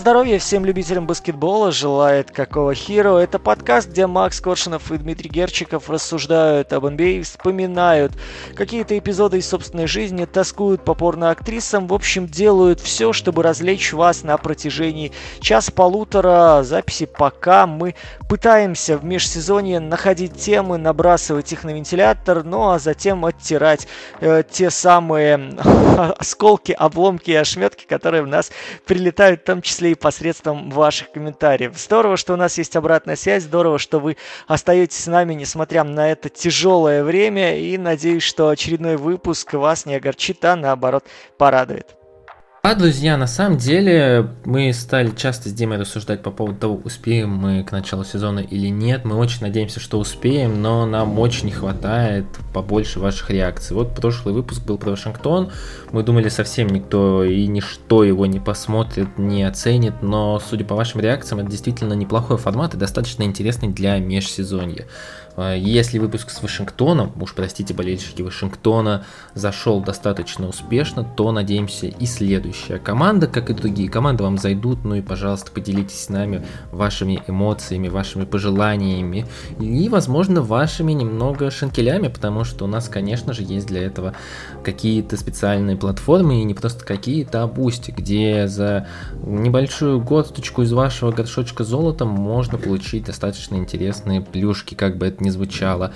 Здоровья всем любителям баскетбола, желает какого хиро. Это подкаст, где Макс Коршунов и Дмитрий Герчиков рассуждают об NBA, вспоминают какие-то эпизоды из собственной жизни, тоскуют по порно-актрисам, в общем, делают все, чтобы развлечь вас на протяжении час-полутора. Записи, пока. Мы пытаемся в межсезонье находить темы, набрасывать их на вентилятор, ну а затем оттирать э, те самые осколки, обломки и ошметки, которые в нас прилетают том числе и посредством ваших комментариев. Здорово, что у нас есть обратная связь, здорово, что вы остаетесь с нами, несмотря на это тяжелое время, и надеюсь, что очередной выпуск вас не огорчит, а наоборот порадует. А, друзья, на самом деле мы стали часто с Димой рассуждать по поводу того, успеем мы к началу сезона или нет. Мы очень надеемся, что успеем, но нам очень не хватает побольше ваших реакций. Вот прошлый выпуск был про Вашингтон. Мы думали, совсем никто и ничто его не посмотрит, не оценит, но, судя по вашим реакциям, это действительно неплохой формат и достаточно интересный для межсезонья. А, если выпуск с Вашингтоном, уж простите, болельщики Вашингтона, зашел достаточно успешно, то надеемся и следующая команда, как и другие команды, вам зайдут. Ну и, пожалуйста, поделитесь с нами вашими эмоциями, вашими пожеланиями и, возможно, вашими немного шекелями, потому что у нас, конечно же, есть для этого какие-то специальные платформы и не просто какие-то, а Бусти, где за небольшую горсточку из вашего горшочка золота можно получить достаточно интересные плюшки, как бы это не звучало,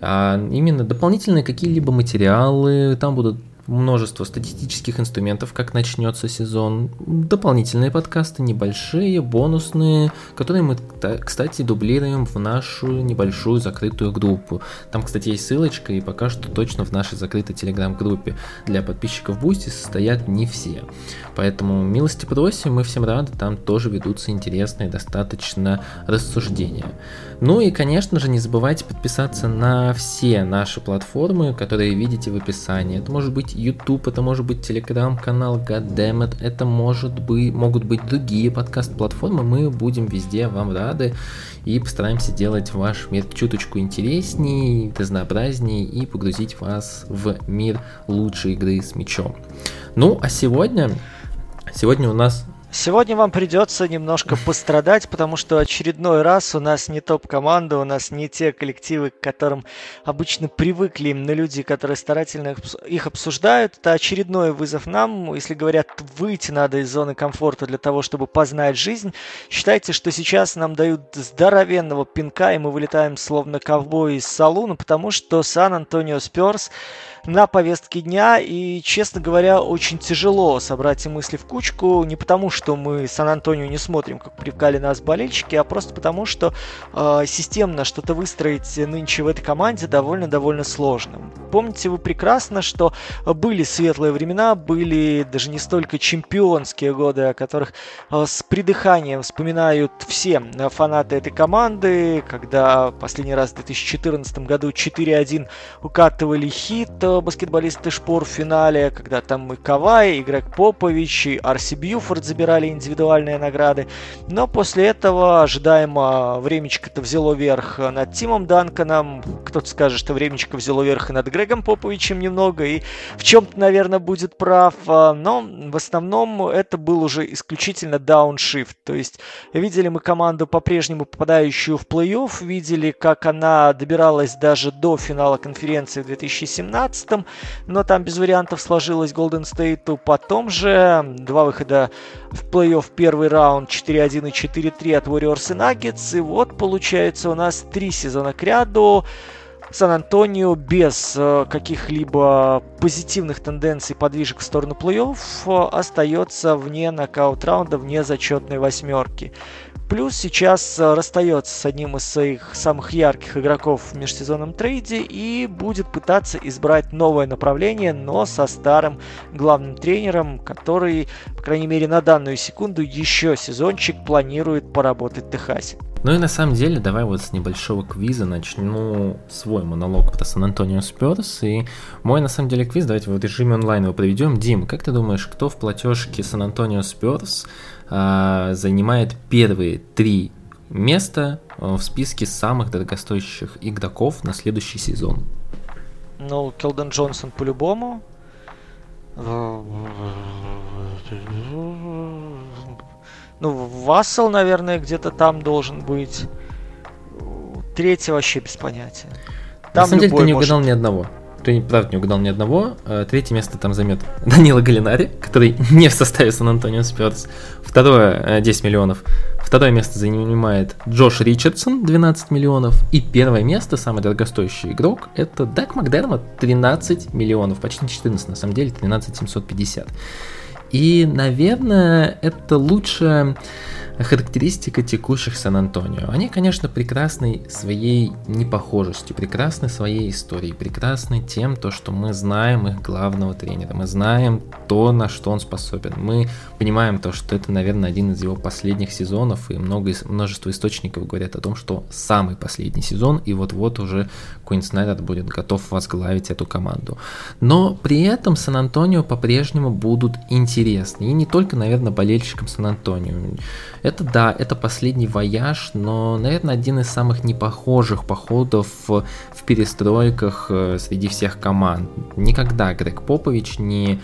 а именно дополнительные какие-либо материалы, там будут множество статистических инструментов, как начнется сезон, дополнительные подкасты, небольшие, бонусные, которые мы, кстати, дублируем в нашу небольшую закрытую группу. Там, кстати, есть ссылочка, и пока что точно в нашей закрытой телеграм-группе для подписчиков Бусти состоят не все. Поэтому милости просим, мы всем рады, там тоже ведутся интересные достаточно рассуждения. Ну и, конечно же, не забывайте подписаться на все наши платформы, которые видите в описании. Это может быть YouTube, это может быть телеграм-канал Goddammit, это может быть, могут быть другие подкаст-платформы. Мы будем везде вам рады и постараемся делать ваш мир чуточку интереснее, разнообразнее и погрузить вас в мир лучшей игры с мячом. Ну, а сегодня, сегодня у нас Сегодня вам придется немножко пострадать, потому что очередной раз у нас не топ-команда, у нас не те коллективы, к которым обычно привыкли на люди, которые старательно их обсуждают. Это очередной вызов нам. Если говорят, выйти надо из зоны комфорта для того, чтобы познать жизнь, считайте, что сейчас нам дают здоровенного пинка, и мы вылетаем словно ковбой из салуна, потому что Сан-Антонио Сперс на повестке дня, и, честно говоря, очень тяжело собрать и мысли в кучку, не потому что мы Сан-Антонио не смотрим, как привлекали нас болельщики, а просто потому что э, системно что-то выстроить нынче в этой команде довольно-довольно сложно. Помните вы прекрасно, что были светлые времена, были даже не столько чемпионские годы, о которых э, с придыханием вспоминают все фанаты этой команды, когда последний раз в 2014 году 4-1 укатывали хит, баскетболисты Шпор в финале, когда там и Кавай, и Грег Попович, и Арси Бьюфорд забирали индивидуальные награды. Но после этого ожидаемо времечко-то взяло верх над Тимом Данканом. Кто-то скажет, что времечко взяло верх и над Грегом Поповичем немного, и в чем-то, наверное, будет прав. Но в основном это был уже исключительно дауншифт. То есть видели мы команду по-прежнему попадающую в плей-офф, видели, как она добиралась даже до финала конференции в 2017 2015, но там без вариантов сложилось Golden State. Потом же два выхода в плей-офф первый раунд 4-1 и 4-3 от Warriors и Nuggets. И вот получается у нас три сезона к ряду. Сан-Антонио без э, каких-либо позитивных тенденций подвижек в сторону плей-офф э, остается вне нокаут-раунда, вне зачетной восьмерки. Плюс сейчас э, расстается с одним из своих самых ярких игроков в межсезонном трейде и будет пытаться избрать новое направление, но со старым главным тренером, который, по крайней мере, на данную секунду еще сезончик планирует поработать в Техасе. Ну и на самом деле, давай вот с небольшого квиза начну свой монолог про Сан-Антонио Сперс. И мой на самом деле квиз, давайте в режиме онлайн его проведем. Дим, как ты думаешь, кто в платежке Сан-Антонио Сперс а, занимает первые три места а, в списке самых дорогостоящих игроков на следующий сезон. Ну, Келден Джонсон Ну, Вассел, наверное, где-то там должен быть. Третий вообще без понятия. Там На самом деле ты не угадал ни одного. Ты, правда, не угадал ни одного. Э, третье место там займет Данила Галинари, который не в составе Сан-Антонио Спёрс. Второе 10 э, миллионов. Второе место занимает Джош Ричардсон, 12 миллионов. И первое место, самый дорогостоящий игрок, это Дак Макдермот, 13 миллионов. Почти 14, на самом деле, 13 750. И, наверное, это лучшая характеристика текущих Сан-Антонио. Они, конечно, прекрасны своей непохожестью, прекрасны своей историей, прекрасны тем, то, что мы знаем их главного тренера, мы знаем то, на что он способен. Мы понимаем то, что это, наверное, один из его последних сезонов, и много, множество источников говорят о том, что самый последний сезон, и вот-вот уже Куин Снайдер будет готов возглавить эту команду. Но при этом Сан-Антонио по-прежнему будут интересны, и не только, наверное, болельщикам Сан-Антонио. Это да, это последний вояж, но, наверное, один из самых непохожих походов в перестройках э, среди всех команд. Никогда Грег Попович не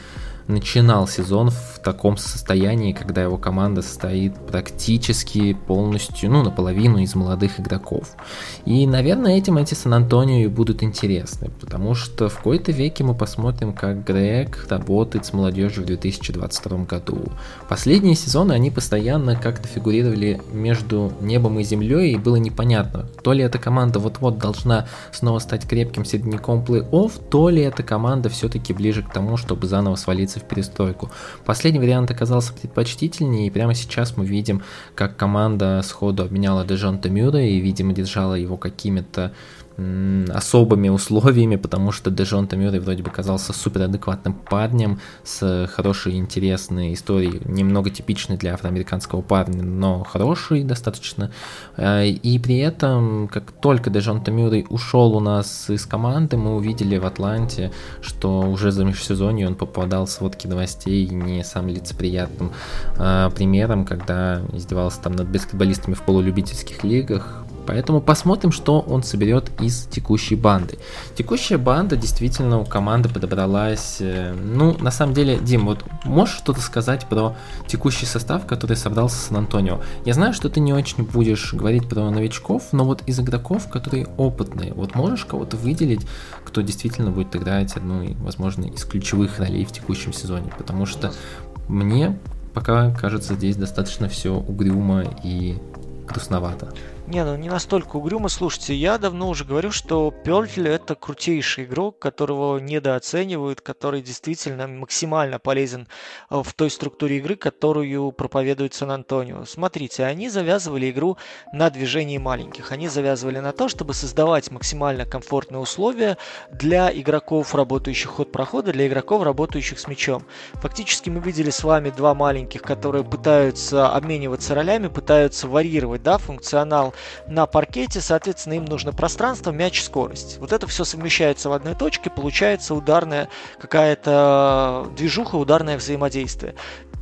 начинал сезон в таком состоянии, когда его команда состоит практически полностью, ну, наполовину из молодых игроков. И, наверное, этим эти Сан-Антонио и будут интересны, потому что в какой-то веке мы посмотрим, как Грег работает с молодежью в 2022 году. Последние сезоны они постоянно как-то фигурировали между небом и землей, и было непонятно, то ли эта команда вот-вот должна снова стать крепким середняком плей-офф, то ли эта команда все-таки ближе к тому, чтобы заново свалиться в перестройку. Последний вариант оказался предпочтительнее, и прямо сейчас мы видим, как команда сходу обменяла Дежонта Мюра и, видимо, держала его какими-то особыми условиями, потому что Дежон Мюррей вроде бы казался суперадекватным парнем с хорошей интересной историей, немного типичной для афроамериканского парня, но хороший достаточно. Э, и при этом, как только Дежон Мюррей ушел у нас из команды, мы увидели в Атланте, что уже за межсезонье он попадал в сводки новостей не самым лицеприятным э, примером, когда издевался там над баскетболистами в полулюбительских лигах, Поэтому посмотрим, что он соберет из текущей банды. Текущая банда действительно у команды подобралась. Э, ну, на самом деле, Дим, вот можешь что-то сказать про текущий состав, который собрался Сан-Антонио? Я знаю, что ты не очень будешь говорить про новичков, но вот из игроков, которые опытные, вот можешь кого-то выделить, кто действительно будет играть одну, возможно, из ключевых ролей в текущем сезоне? Потому что мне пока кажется здесь достаточно все угрюмо и грустновато. Не, ну не настолько угрюмо. Слушайте, я давно уже говорю, что Пёртль это крутейший игрок, которого недооценивают, который действительно максимально полезен э, в той структуре игры, которую проповедует Сан-Антонио. Смотрите, они завязывали игру на движении маленьких. Они завязывали на то, чтобы создавать максимально комфортные условия для игроков, работающих ход прохода, для игроков, работающих с мячом. Фактически мы видели с вами два маленьких, которые пытаются обмениваться ролями, пытаются варьировать да, функционал на паркете, соответственно, им нужно пространство, мяч, скорость. Вот это все совмещается в одной точке, получается ударная какая-то движуха, ударное взаимодействие.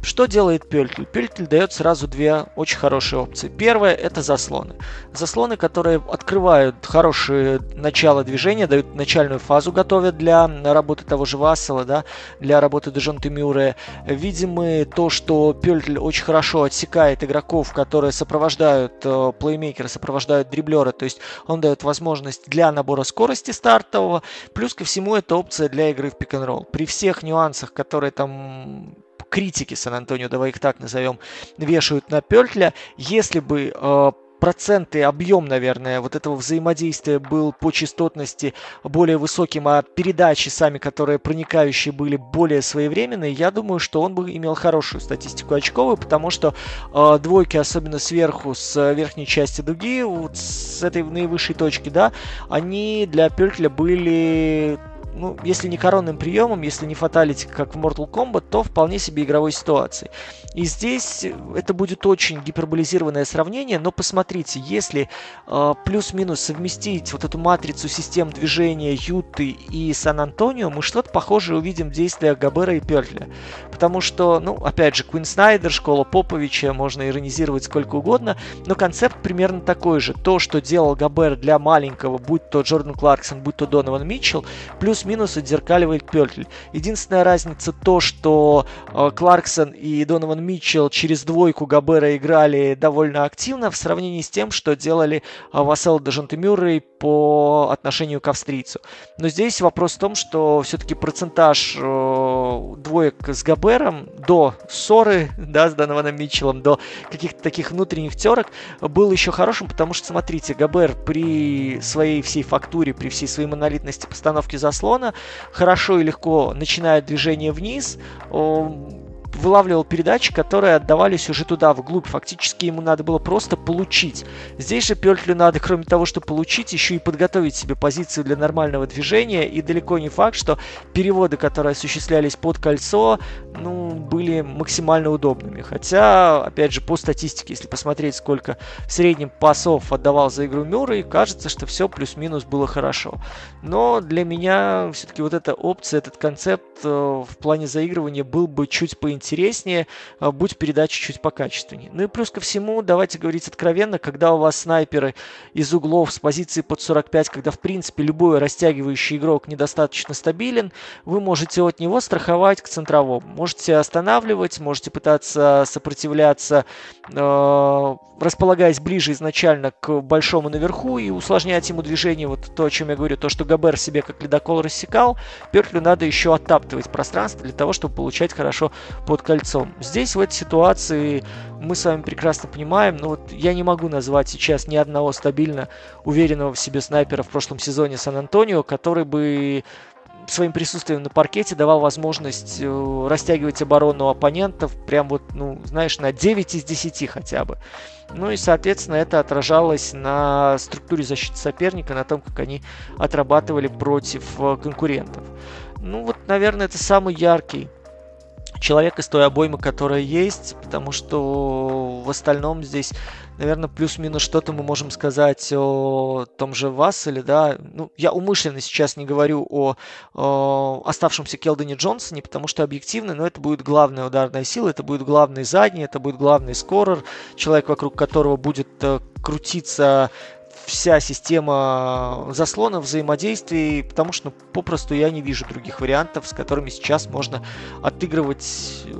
Что делает Пельтель? Пельтель дает сразу две очень хорошие опции. Первое – это заслоны. Заслоны, которые открывают хорошее начало движения, дают начальную фазу, готовят для работы того же Вассела, да, для работы Дежонты Мюррея. Видимо, то, что Пельтель очень хорошо отсекает игроков, которые сопровождают э, плеймейкера, сопровождают дриблера, то есть он дает возможность для набора скорости стартового, плюс ко всему это опция для игры в пик-н-ролл. При всех нюансах, которые там критики Сан-Антонио, давай их так назовем, вешают на Пертля. Если бы э, проценты, объем, наверное, вот этого взаимодействия был по частотности более высоким, а передачи сами, которые проникающие были более своевременные, я думаю, что он бы имел хорошую статистику очковую, потому что э, двойки, особенно сверху, с верхней части дуги, вот с этой наивысшей точки, да, они для Перкеля были ну, если не коронным приемом, если не фаталити, как в Mortal Kombat, то вполне себе игровой ситуации. И здесь это будет очень гиперболизированное сравнение, но посмотрите, если э, плюс-минус совместить вот эту матрицу систем движения Юты и Сан-Антонио, мы что-то похожее увидим в действиях Габера и Пертля. Потому что, ну, опять же, Куин Снайдер, школа Поповича, можно иронизировать сколько угодно, но концепт примерно такой же. То, что делал Габер для маленького, будь то Джордан Кларксон, будь то Донован Митчелл, плюс плюс-минус отзеркаливает Пёртль. Единственная разница то, что э, Кларксон и Донован Митчелл через двойку Габера играли довольно активно в сравнении с тем, что делали э, Вассел Дежонте Мюррей по отношению к австрийцу. Но здесь вопрос в том, что все-таки процентаж э, двоек с Габером до ссоры да, с Донованом Митчеллом, до каких-то таких внутренних терок был еще хорошим, потому что, смотрите, Габер при своей всей фактуре, при всей своей монолитности постановки заслона хорошо и легко начинает движение вниз, вылавливал передачи, которые отдавались уже туда, вглубь. Фактически ему надо было просто получить. Здесь же Пёртлю надо, кроме того, что получить, еще и подготовить себе позицию для нормального движения. И далеко не факт, что переводы, которые осуществлялись под кольцо, ну, были максимально удобными. Хотя, опять же, по статистике, если посмотреть, сколько в среднем пасов отдавал за игру Мюррей, кажется, что все плюс-минус было хорошо. Но для меня все-таки вот эта опция, этот концепт э, в плане заигрывания был бы чуть поинтереснее интереснее, а, будь передача чуть покачественнее. Ну и плюс ко всему, давайте говорить откровенно, когда у вас снайперы из углов с позиции под 45, когда в принципе любой растягивающий игрок недостаточно стабилен, вы можете от него страховать к центровому. Можете останавливать, можете пытаться сопротивляться, э, располагаясь ближе изначально к большому наверху и усложнять ему движение. Вот то, о чем я говорю, то, что Габер себе как ледокол рассекал, Пертлю надо еще оттаптывать пространство для того, чтобы получать хорошо под кольцом. Здесь в этой ситуации мы с вами прекрасно понимаем, но вот я не могу назвать сейчас ни одного стабильно уверенного в себе снайпера в прошлом сезоне Сан-Антонио, который бы своим присутствием на паркете давал возможность э, растягивать оборону оппонентов прям вот, ну, знаешь, на 9 из 10 хотя бы. Ну и, соответственно, это отражалось на структуре защиты соперника, на том, как они отрабатывали против э, конкурентов. Ну вот, наверное, это самый яркий человек из той обоймы, которая есть, потому что в остальном здесь, наверное, плюс-минус что-то мы можем сказать о том же Васселе, да. Ну, я умышленно сейчас не говорю о, о оставшемся Келдоне Джонсоне, потому что объективно, но это будет главная ударная сила, это будет главный задний, это будет главный скорер, человек, вокруг которого будет э, крутиться вся система заслона взаимодействий, потому что ну, попросту я не вижу других вариантов, с которыми сейчас можно отыгрывать э,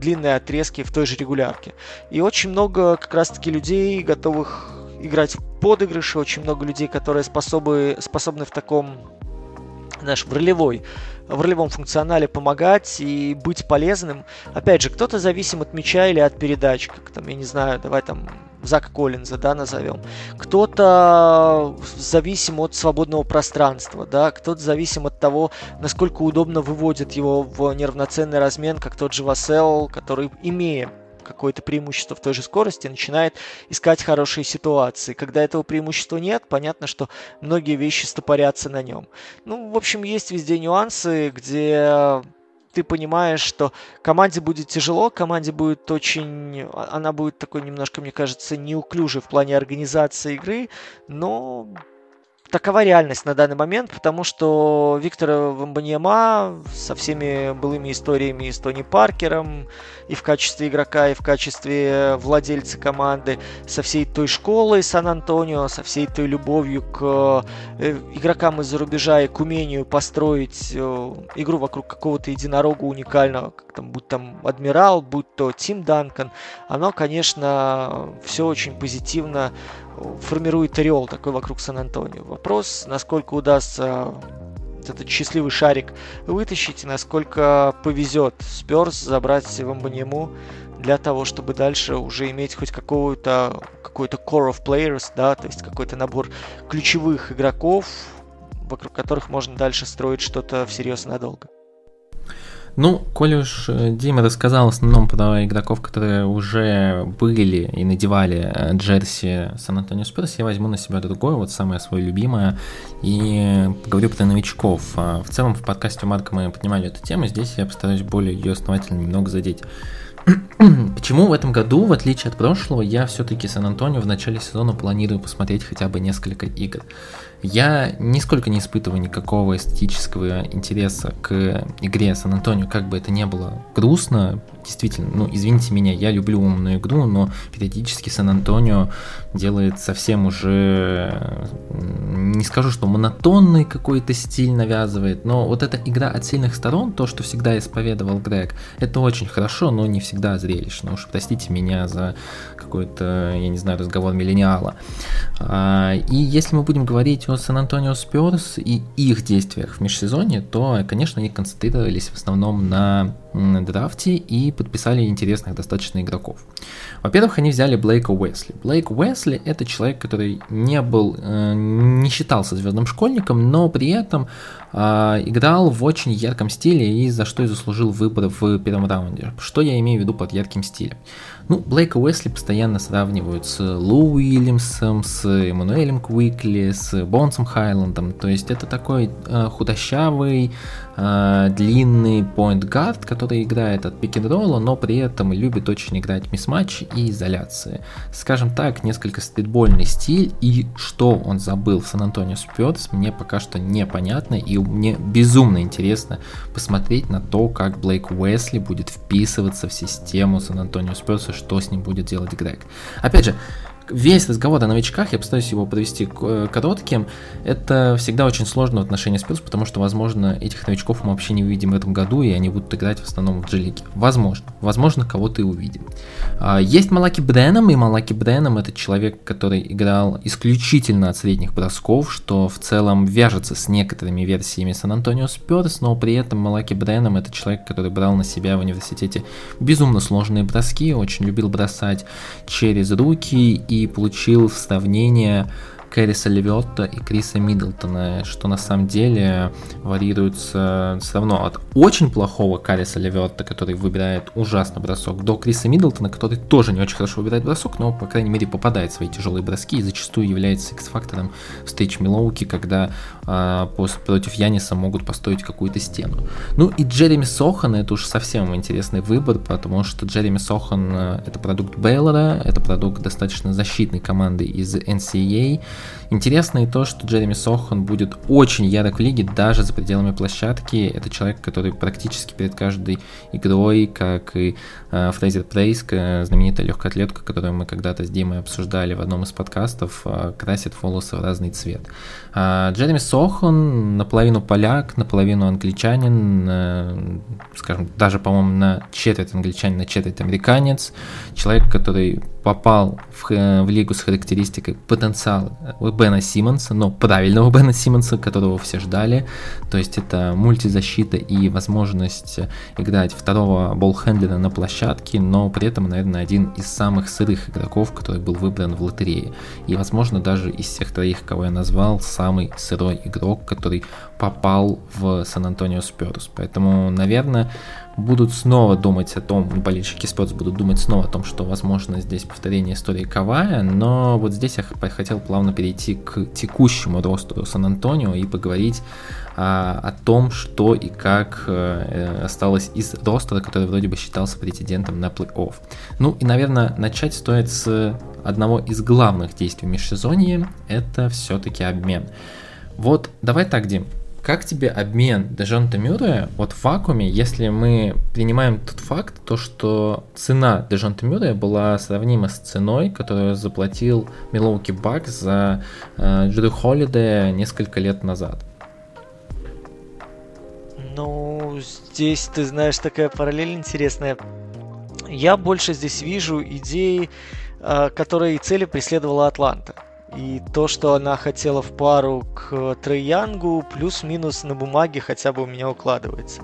длинные отрезки в той же регулярке. И очень много как раз-таки людей, готовых играть в подыгрыши, очень много людей, которые способны, способны в таком знаешь, в ролевой, в ролевом функционале помогать и быть полезным. Опять же, кто-то зависим от мяча или от передач, как там, я не знаю, давай там Зака Коллинза, да, назовем. Кто-то зависим от свободного пространства, да, кто-то зависим от того, насколько удобно выводит его в неравноценный размен, как тот же Васел, который, имея какое-то преимущество в той же скорости, начинает искать хорошие ситуации. Когда этого преимущества нет, понятно, что многие вещи стопорятся на нем. Ну, в общем, есть везде нюансы, где ты понимаешь, что команде будет тяжело, команде будет очень... Она будет такой немножко, мне кажется, неуклюжей в плане организации игры, но такова реальность на данный момент, потому что Виктор Вамбаньяма со всеми былыми историями с Тони Паркером и в качестве игрока, и в качестве владельца команды, со всей той школой Сан-Антонио, со всей той любовью к э, игрокам из-за рубежа и к умению построить э, игру вокруг какого-то единорога уникального, как там, будь там Адмирал, будь то Тим Данкан, оно, конечно, все очень позитивно формирует ореол такой вокруг Сан-Антонио. Вопрос, насколько удастся этот счастливый шарик вытащить, и насколько повезет Сперс забрать в Амбаньему для того, чтобы дальше уже иметь хоть какую-то какой-то core of players, да, то есть какой-то набор ключевых игроков, вокруг которых можно дальше строить что-то всерьез надолго. Ну, коли уж э, Дима рассказал в основном про игроков, которые уже были и надевали э, джерси Сан-Антонио Спирс, я возьму на себя другое, вот самое свое любимое, и поговорю про новичков. А, в целом в подкасте у Марка мы поднимали эту тему, здесь я постараюсь более ее основательно немного задеть. Почему в этом году, в отличие от прошлого, я все-таки Сан-Антонио в начале сезона планирую посмотреть хотя бы несколько игр? Я нисколько не испытываю никакого эстетического интереса к игре Сан-Антонио, как бы это не было грустно. Действительно, ну, извините меня, я люблю умную игру, но периодически Сан-Антонио делает совсем уже не скажу, что монотонный какой-то стиль навязывает, но вот эта игра от сильных сторон, то, что всегда исповедовал Грег, это очень хорошо, но не всегда зрелищно. Уж простите меня за какой-то, я не знаю, разговор миллениала. А, и если мы будем говорить о Сан-Антонио Спёрс и их действиях в межсезонье, то, конечно, они концентрировались в основном на драфте и подписали интересных достаточно игроков. Во-первых, они взяли Блейка Уэсли. Блейк Уэсли это человек, который не был, э, не считался звездным школьником, но при этом э, играл в очень ярком стиле и за что и заслужил выбор в первом раунде. Что я имею в виду под ярким стилем? Ну, Блейка Уэсли постоянно сравнивают с Лу Уильямсом, с Эммануэлем Куикли, с Бонсом Хайландом. То есть это такой э, худощавый, э, длинный point-guard, который играет от пик-н-ролла, но при этом любит очень играть мисс-матч и изоляции. Скажем так, несколько стритбольный стиль, и что он забыл в Сан-Антонио Спёрс, мне пока что непонятно, и мне безумно интересно посмотреть на то, как Блейк Уэсли будет вписываться в систему Сан-Антонио Спёрса, что с ним будет делать Грег. Опять же, весь разговор о новичках, я постараюсь его подвести э, коротким, это всегда очень сложно в отношении Спилс, потому что, возможно, этих новичков мы вообще не увидим в этом году, и они будут играть в основном в Джелике. Возможно. Возможно, кого-то и увидим. А, есть Малаки Бренном, и Малаки Бренном это человек, который играл исключительно от средних бросков, что в целом вяжется с некоторыми версиями Сан-Антонио Спёрс, но при этом Малаки Бренном это человек, который брал на себя в университете безумно сложные броски, очень любил бросать через руки получил сравнение Кэриса Левиотта и Криса Миддлтона, что на самом деле варьируется все равно от очень плохого Кэриса Левиотта, который выбирает ужасно бросок, до Криса Миддлтона, который тоже не очень хорошо выбирает бросок, но, по крайней мере, попадает в свои тяжелые броски и зачастую является X-фактором стейдж Милоуки, когда а, против Яниса могут построить какую-то стену. Ну и Джереми Сохан это уж совсем интересный выбор, потому что Джереми Сохан э, это продукт Бейлора, это продукт достаточно защитной команды из NCAA, Интересно и то, что Джереми Сохан будет очень ярок в лиге, даже за пределами площадки. Это человек, который практически перед каждой игрой, как и э, Фрейзер Прейс, знаменитая легкоатлетка, которую мы когда-то с Димой обсуждали в одном из подкастов, э, красит волосы в разный цвет. А Джереми Сохан наполовину поляк, наполовину англичанин, э, скажем, даже, по-моему, на четверть англичанин, на четверть американец. Человек, который попал в, э, в лигу с характеристикой потенциала Бена Симмонса, но правильного Бена Симмонса, которого все ждали. То есть это мультизащита и возможность играть второго болхендлера на площадке, но при этом, наверное, один из самых сырых игроков, который был выбран в лотерее. И, возможно, даже из всех троих, кого я назвал, самый сырой игрок, который попал в Сан-Антонио Спёрс. Поэтому, наверное, будут снова думать о том, болельщики Спортс будут думать снова о том, что, возможно, здесь повторение истории Кавая, но вот здесь я хотел плавно перейти к текущему росту Сан-Антонио и поговорить а, о том, что и как а, осталось из роста, который вроде бы считался претендентом на плей-офф. Ну и, наверное, начать стоит с одного из главных действий межсезонья, это все-таки обмен. Вот давай так, Дим, как тебе обмен Дежонта Мюррея вот в вакууме, если мы принимаем тот факт, то что цена Дежонта Мюррея была сравнима с ценой, которую заплатил Милоуки Бак за э, Джерри Холлидея несколько лет назад? Ну, здесь, ты знаешь, такая параллель интересная. Я больше здесь вижу идеи, э, которые и цели преследовала Атланта. И то, что она хотела в пару к Трейянгу, плюс-минус на бумаге хотя бы у меня укладывается.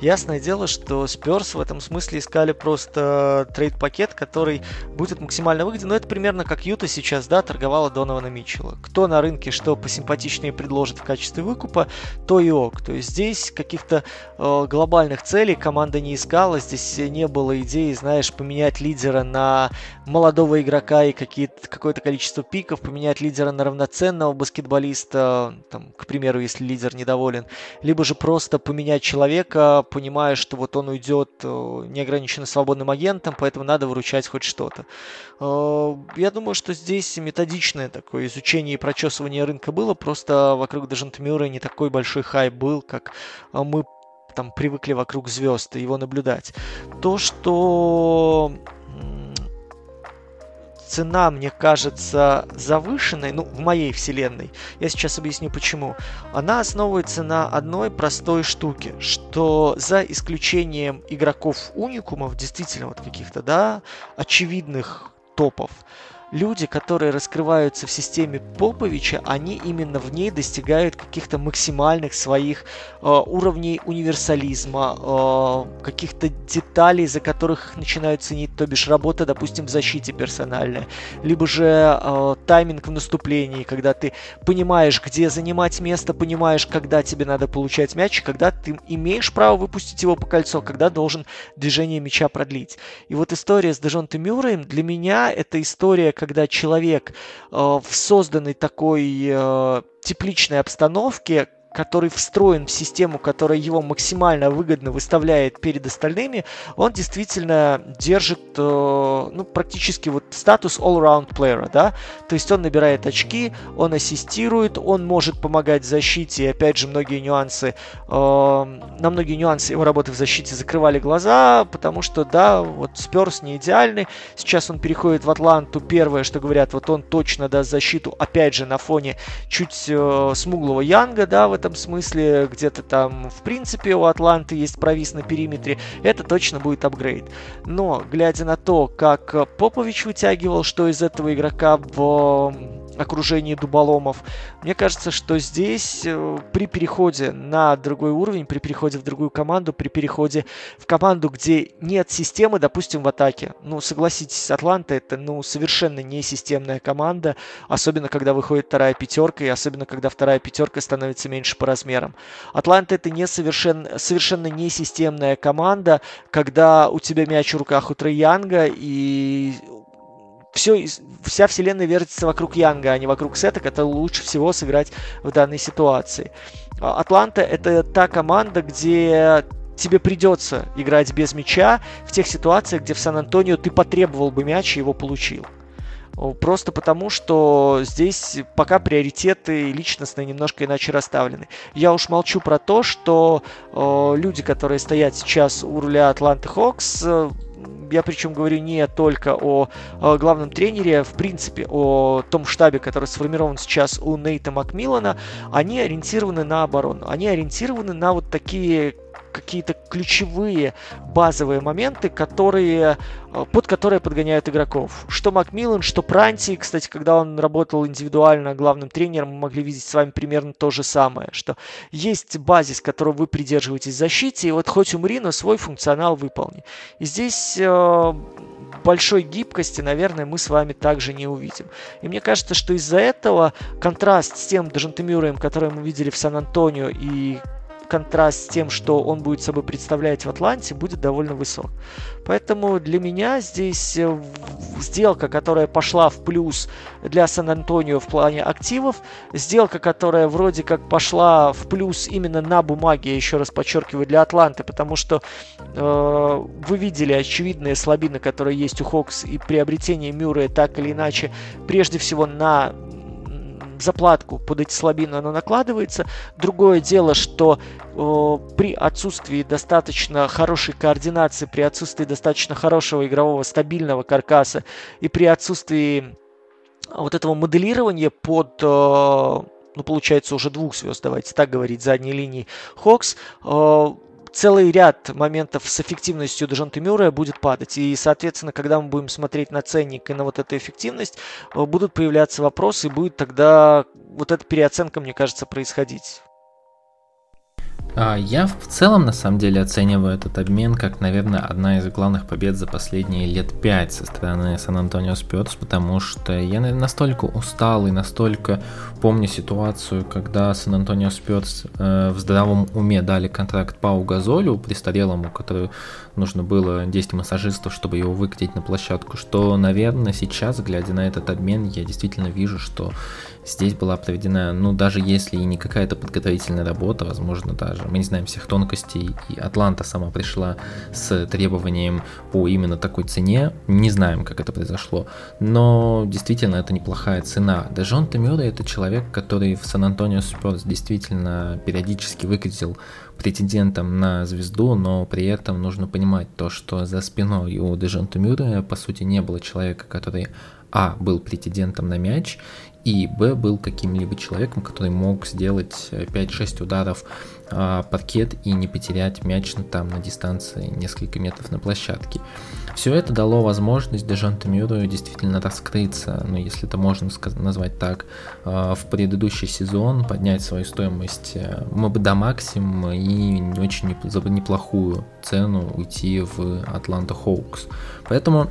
Ясное дело, что Сперс в этом смысле искали просто трейд-пакет, который будет максимально выгоден. Но это примерно как Юта сейчас, да, торговала Донована Митчелла. Кто на рынке что посимпатичнее предложит в качестве выкупа, то и ок. То есть здесь каких-то э, глобальных целей команда не искала. Здесь не было идеи, знаешь, поменять лидера на молодого игрока и какое-то количество пиков, поменять поменять лидера на равноценного баскетболиста, там, к примеру, если лидер недоволен, либо же просто поменять человека, понимая, что вот он уйдет э, неограниченно свободным агентом, поэтому надо выручать хоть что-то. Э, я думаю, что здесь методичное такое изучение и прочесывание рынка было, просто вокруг Дежантмюра не такой большой хайп был, как мы там привыкли вокруг звезд его наблюдать. То, что цена мне кажется завышенной, ну, в моей вселенной. Я сейчас объясню почему. Она основывается на одной простой штуке, что за исключением игроков-уникумов, действительно вот каких-то, да, очевидных топов, люди, которые раскрываются в системе Поповича, они именно в ней достигают каких-то максимальных своих э, уровней универсализма, э, каких-то деталей, за которых их начинают ценить, то бишь работа, допустим, в защите персональная, либо же э, тайминг в наступлении, когда ты понимаешь, где занимать место, понимаешь, когда тебе надо получать мяч, когда ты имеешь право выпустить его по кольцу, когда должен движение мяча продлить. И вот история с Дежонте Мюрреем для меня это история, когда человек э, в созданной такой э, тепличной обстановке который встроен в систему, которая его максимально выгодно выставляет перед остальными, он действительно держит э, ну, практически вот статус all-round player, да, то есть он набирает очки, он ассистирует, он может помогать в защите, и опять же многие нюансы, э, на многие нюансы его работы в защите закрывали глаза, потому что, да, вот Сперс не идеальный, сейчас он переходит в Атланту, первое, что говорят, вот он точно даст защиту, опять же, на фоне чуть э, смуглого Янга, да, в этом смысле где-то там в принципе у Атланты есть провис на периметре, это точно будет апгрейд. Но, глядя на то, как Попович вытягивал, что из этого игрока в окружении дуболомов. Мне кажется, что здесь э, при переходе на другой уровень, при переходе в другую команду, при переходе в команду, где нет системы, допустим, в атаке. Ну, согласитесь, Атланта это, ну, совершенно не системная команда, особенно когда выходит вторая пятерка, и особенно когда вторая пятерка становится меньше по размерам. Атланта это не совершенно, совершенно не системная команда, когда у тебя мяч в руках у Троянга, и все, вся вселенная вертится вокруг Янга, а не вокруг Сета, который лучше всего сыграть в данной ситуации. А, Атланта это та команда, где тебе придется играть без мяча в тех ситуациях, где в Сан-Антонио ты потребовал бы мяч и его получил. Просто потому, что здесь пока приоритеты личностные немножко иначе расставлены. Я уж молчу про то, что э, люди, которые стоят сейчас у руля Атланты Хокс, э, я причем говорю не только о, о главном тренере, в принципе, о том штабе, который сформирован сейчас у Нейта Макмиллана, они ориентированы на оборону. Они ориентированы на вот такие какие-то ключевые базовые моменты, которые, э, под которые подгоняют игроков. Что Макмиллан, что Пранти, кстати, когда он работал индивидуально главным тренером, мы могли видеть с вами примерно то же самое, что есть базис, которого вы придерживаетесь в защите, и вот хоть умри, но свой функционал выполни. И здесь э, большой гибкости, наверное, мы с вами также не увидим. И мне кажется, что из-за этого контраст с тем Дежантемюром, который мы видели в Сан-Антонио и контраст с тем, что он будет собой представлять в Атланте, будет довольно высок. Поэтому для меня здесь э, сделка, которая пошла в плюс для Сан-Антонио в плане активов, сделка, которая вроде как пошла в плюс именно на бумаге, я еще раз подчеркиваю, для Атланты, потому что э, вы видели очевидные слабины, которые есть у Хокс и приобретение Мюррея так или иначе, прежде всего на заплатку под эти слабины она накладывается. Другое дело, что э, при отсутствии достаточно хорошей координации, при отсутствии достаточно хорошего игрового стабильного каркаса и при отсутствии вот этого моделирования под э, ну, получается, уже двух звезд, давайте так говорить, задней линии Хокс, э, целый ряд моментов с эффективностью Дежонте Мюррея будет падать. И, соответственно, когда мы будем смотреть на ценник и на вот эту эффективность, э, будут появляться вопросы, и будет тогда вот эта переоценка, мне кажется, происходить. А, я в целом, на самом деле, оцениваю этот обмен как, наверное, одна из главных побед за последние лет пять со стороны Сан-Антонио Спёрс, потому что я настолько устал и настолько помню ситуацию, когда Сан-Антонио Спёрс э, в здравом уме дали контракт Пау Газолю, престарелому, который нужно было 10 массажистов, чтобы его выкатить на площадку, что, наверное, сейчас, глядя на этот обмен, я действительно вижу, что здесь была проведена, ну, даже если и не какая-то подготовительная работа, возможно, даже, мы не знаем всех тонкостей, и Атланта сама пришла с требованием по именно такой цене, не знаем, как это произошло, но действительно это неплохая цена. Дежон Темюра это человек, который в Сан-Антонио Спорс действительно периодически выглядел претендентом на звезду, но при этом нужно понимать то, что за спиной у Дежонта Мюррея, по сути, не было человека, который а, был претендентом на мяч, и Б был каким-либо человеком, который мог сделать 5-6 ударов а, паркет и не потерять мяч там на дистанции несколько метров на площадке. Все это дало возможность Дежанту Мюррею действительно раскрыться, ну если это можно назвать так, а, в предыдущий сезон, поднять свою стоимость э, до максимума и очень неплохую цену уйти в Атланта Хоукс. Поэтому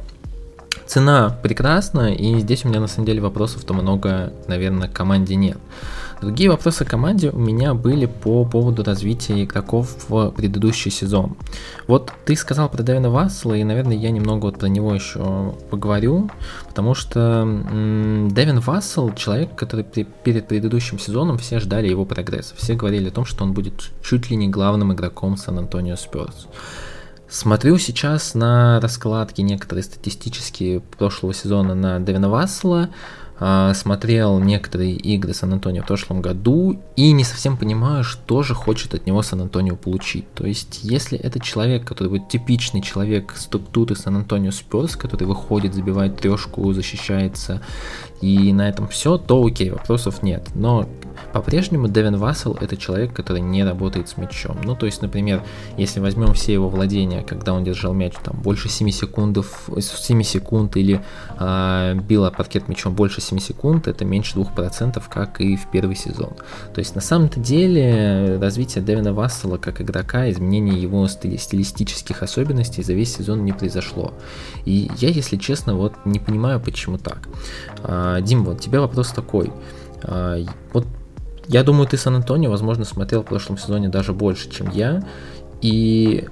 цена прекрасна, и здесь у меня на самом деле вопросов-то много, наверное, команде нет. Другие вопросы команде у меня были по поводу развития игроков в предыдущий сезон. Вот ты сказал про Дэвина Вассела, и, наверное, я немного вот про него еще поговорю, потому что м- Дэвин Вассел человек, который при- перед предыдущим сезоном все ждали его прогресса. Все говорили о том, что он будет чуть ли не главным игроком Сан-Антонио Спёрс. Смотрю сейчас на раскладки некоторые статистические прошлого сезона на Дэвина Вассела, а, смотрел некоторые игры Сан-Антонио в прошлом году и не совсем понимаю, что же хочет от него Сан-Антонио получить. То есть, если это человек, который вот типичный человек структуры Сан-Антонио Спёрс, который выходит, забивает трешку, защищается, и на этом все, то окей, вопросов нет. Но по-прежнему Дэвин Вассел это человек, который не работает с мячом. Ну, то есть, например, если возьмем все его владения, когда он держал мяч там больше 7 секунд, 7 секунд или э, бил паркет мячом больше 7 секунд, это меньше 2%, как и в первый сезон. То есть, на самом-то деле, развитие Дэвина Вассела как игрока, изменение его стили стилистических особенностей за весь сезон не произошло. И я, если честно, вот не понимаю, почему так. А, Дим, вот тебе вопрос такой. А, вот я думаю, ты Сан-Антонио, возможно, смотрел в прошлом сезоне даже больше, чем я. И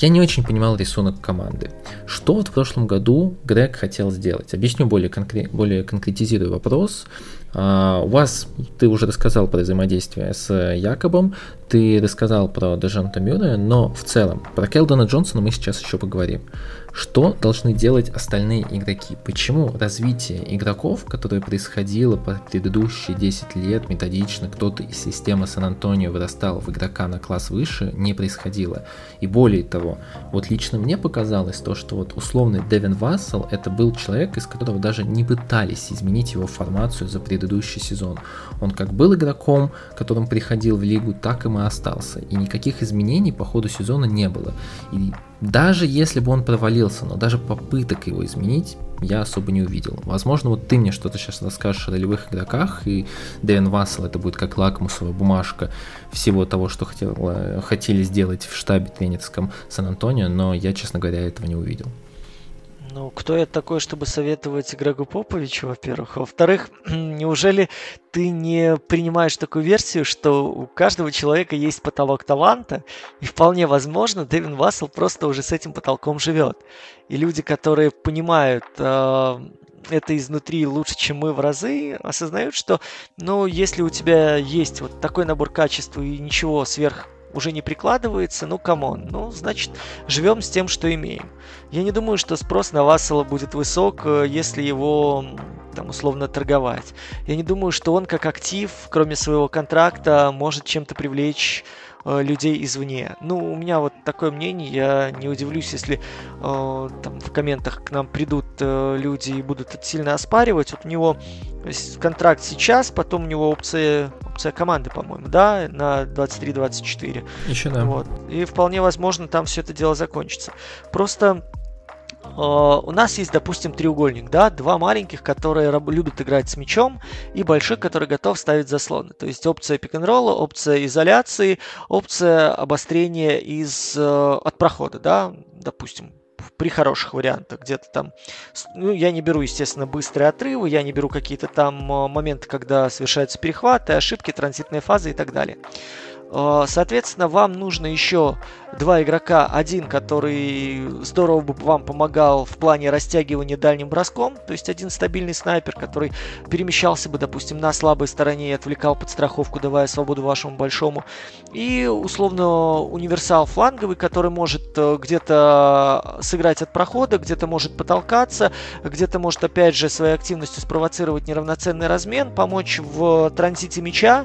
я не очень понимал рисунок команды. Что вот в прошлом году Грег хотел сделать? Объясню более, конкрет, более конкретизирую вопрос. Uh, у вас, ты уже рассказал про взаимодействие с Якобом, ты рассказал про Дежанта Мюррея, но в целом про Келдона Джонсона мы сейчас еще поговорим. Что должны делать остальные игроки? Почему развитие игроков, которое происходило по предыдущие 10 лет методично, кто-то из системы Сан-Антонио вырастал в игрока на класс выше, не происходило? И более того, вот лично мне показалось то, что вот условный Девин Вассел это был человек, из которого даже не пытались изменить его формацию за предыдущий сезон. Он как был игроком, которым приходил в лигу, так и и остался. И никаких изменений по ходу сезона не было. И даже если бы он провалился, но даже попыток его изменить я особо не увидел. Возможно, вот ты мне что-то сейчас расскажешь о ролевых игроках, и Дэвин Вассел это будет как лакмусовая бумажка всего того, что хотел, хотели сделать в штабе тренерском Сан-Антонио, но я, честно говоря, этого не увидел. Ну, кто я такой, чтобы советовать Грегу Поповичу, во-первых? Во-вторых, неужели ты не принимаешь такую версию, что у каждого человека есть потолок таланта, и вполне возможно, Дэвин Вассел просто уже с этим потолком живет. И люди, которые понимают э, это изнутри лучше, чем мы в разы, осознают, что, ну, если у тебя есть вот такой набор качеств и ничего сверх уже не прикладывается, ну come on, ну значит живем с тем, что имеем. Я не думаю, что спрос на Вассела будет высок, э, если его там условно торговать. Я не думаю, что он как актив, кроме своего контракта, может чем-то привлечь людей извне. Ну, у меня вот такое мнение, я не удивлюсь, если э, там в комментах к нам придут э, люди и будут это сильно оспаривать. Вот у него контракт сейчас, потом у него опция, опция команды, по-моему, да, на 23-24. Еще да. Вот. И вполне возможно там все это дело закончится. Просто э, у нас есть, допустим, треугольник, да, два маленьких, которые любят играть с мячом, и большой, который готов ставить заслоны. То есть опция пик н опция изоляции, опция обострения из, э, от прохода, да, допустим, при хороших вариантах, где-то там, ну, я не беру, естественно, быстрые отрывы, я не беру какие-то там э, моменты, когда совершаются перехваты, ошибки, транзитные фазы и так далее. Э, соответственно, вам нужно еще два игрока. Один, который здорово бы вам помогал в плане растягивания дальним броском. То есть один стабильный снайпер, который перемещался бы, допустим, на слабой стороне и отвлекал подстраховку, давая свободу вашему большому. И, условно, универсал фланговый, который может э, где-то сыграть от прохода, где-то может потолкаться, где-то может, опять же, своей активностью спровоцировать неравноценный размен, помочь в транзите мяча.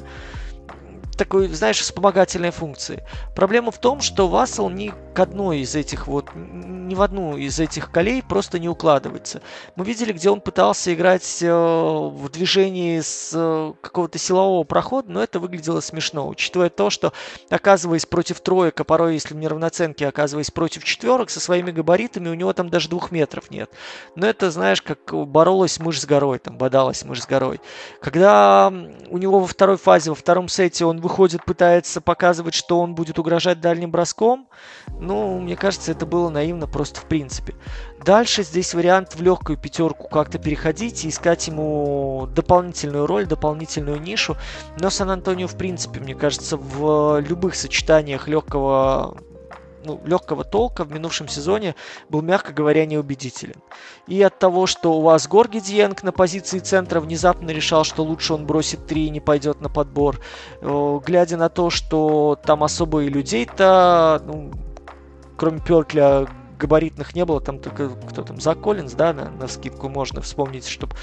Такой, знаешь, вспомогательной функции. Проблема в том, что Вассел ни к одной из этих вот, ни в одну из этих колей просто не укладывается. Мы видели, где он пытался играть э, в движении с э, какого-то силового прохода, но это выглядело смешно, учитывая то, что оказываясь против троек, а порой, если в неравноценке, оказываясь против четверок, со своими габаритами у него там даже двух метров нет. Но это, знаешь, как боролась мышь с горой, там, бодалась мышь с горой. Когда у него во второй фазе, во втором сете он выходит, пытается показывать, что он будет угрожать дальним броском, ну, мне кажется, это было наивно просто в принципе. Дальше здесь вариант в легкую пятерку как-то переходить и искать ему дополнительную роль, дополнительную нишу. Но Сан-Антонио, в принципе, мне кажется, в любых сочетаниях легкого ну, легкого толка в минувшем сезоне был, мягко говоря, неубедителен. И от того, что у вас Горги Диенг на позиции центра внезапно решал, что лучше он бросит три и не пойдет на подбор, глядя на то, что там особо и людей-то, ну, кроме Перкля, габаритных не было, там только кто там, за Коллинз, да, на, на скидку можно вспомнить, чтобы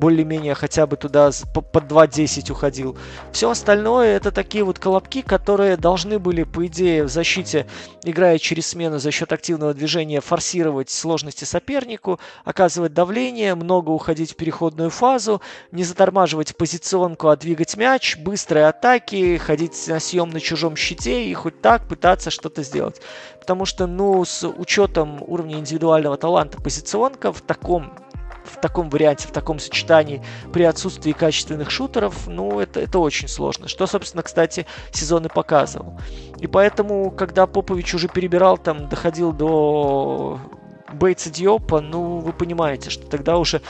более-менее хотя бы туда под 2.10 уходил. Все остальное это такие вот колобки, которые должны были, по идее, в защите, играя через смену за счет активного движения, форсировать сложности сопернику, оказывать давление, много уходить в переходную фазу, не затормаживать позиционку, а двигать мяч, быстрые атаки, ходить на съем на чужом щите и хоть так пытаться что-то сделать. Потому что, ну, с учетом уровня индивидуального таланта позиционка в таком в таком варианте, в таком сочетании при отсутствии качественных шутеров, ну, это, это очень сложно. Что, собственно, кстати, сезон и показывал. И поэтому, когда Попович уже перебирал, там, доходил до Бейтса Диопа, ну, вы понимаете, что тогда уже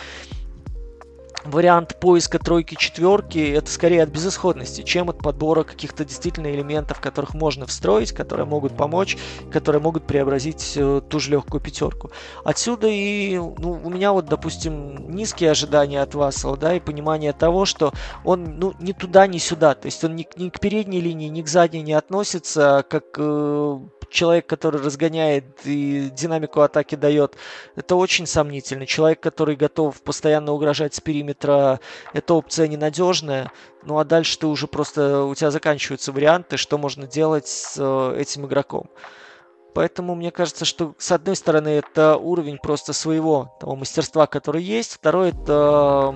вариант поиска тройки четверки это скорее от безысходности, чем от подбора каких-то действительно элементов, которых можно встроить, которые могут помочь, которые могут преобразить э, ту же легкую пятерку. Отсюда и ну, у меня вот, допустим, низкие ожидания от Вассела, да, и понимание того, что он ну, ни туда, ни сюда, то есть он ни, ни к передней линии, ни к задней не относится, как э, человек, который разгоняет и динамику атаки дает, это очень сомнительно. Человек, который готов постоянно угрожать с периметра, эта опция ненадежная. Ну а дальше ты уже просто, у тебя заканчиваются варианты, что можно делать с э, этим игроком. Поэтому мне кажется, что с одной стороны это уровень просто своего того мастерства, который есть, второй это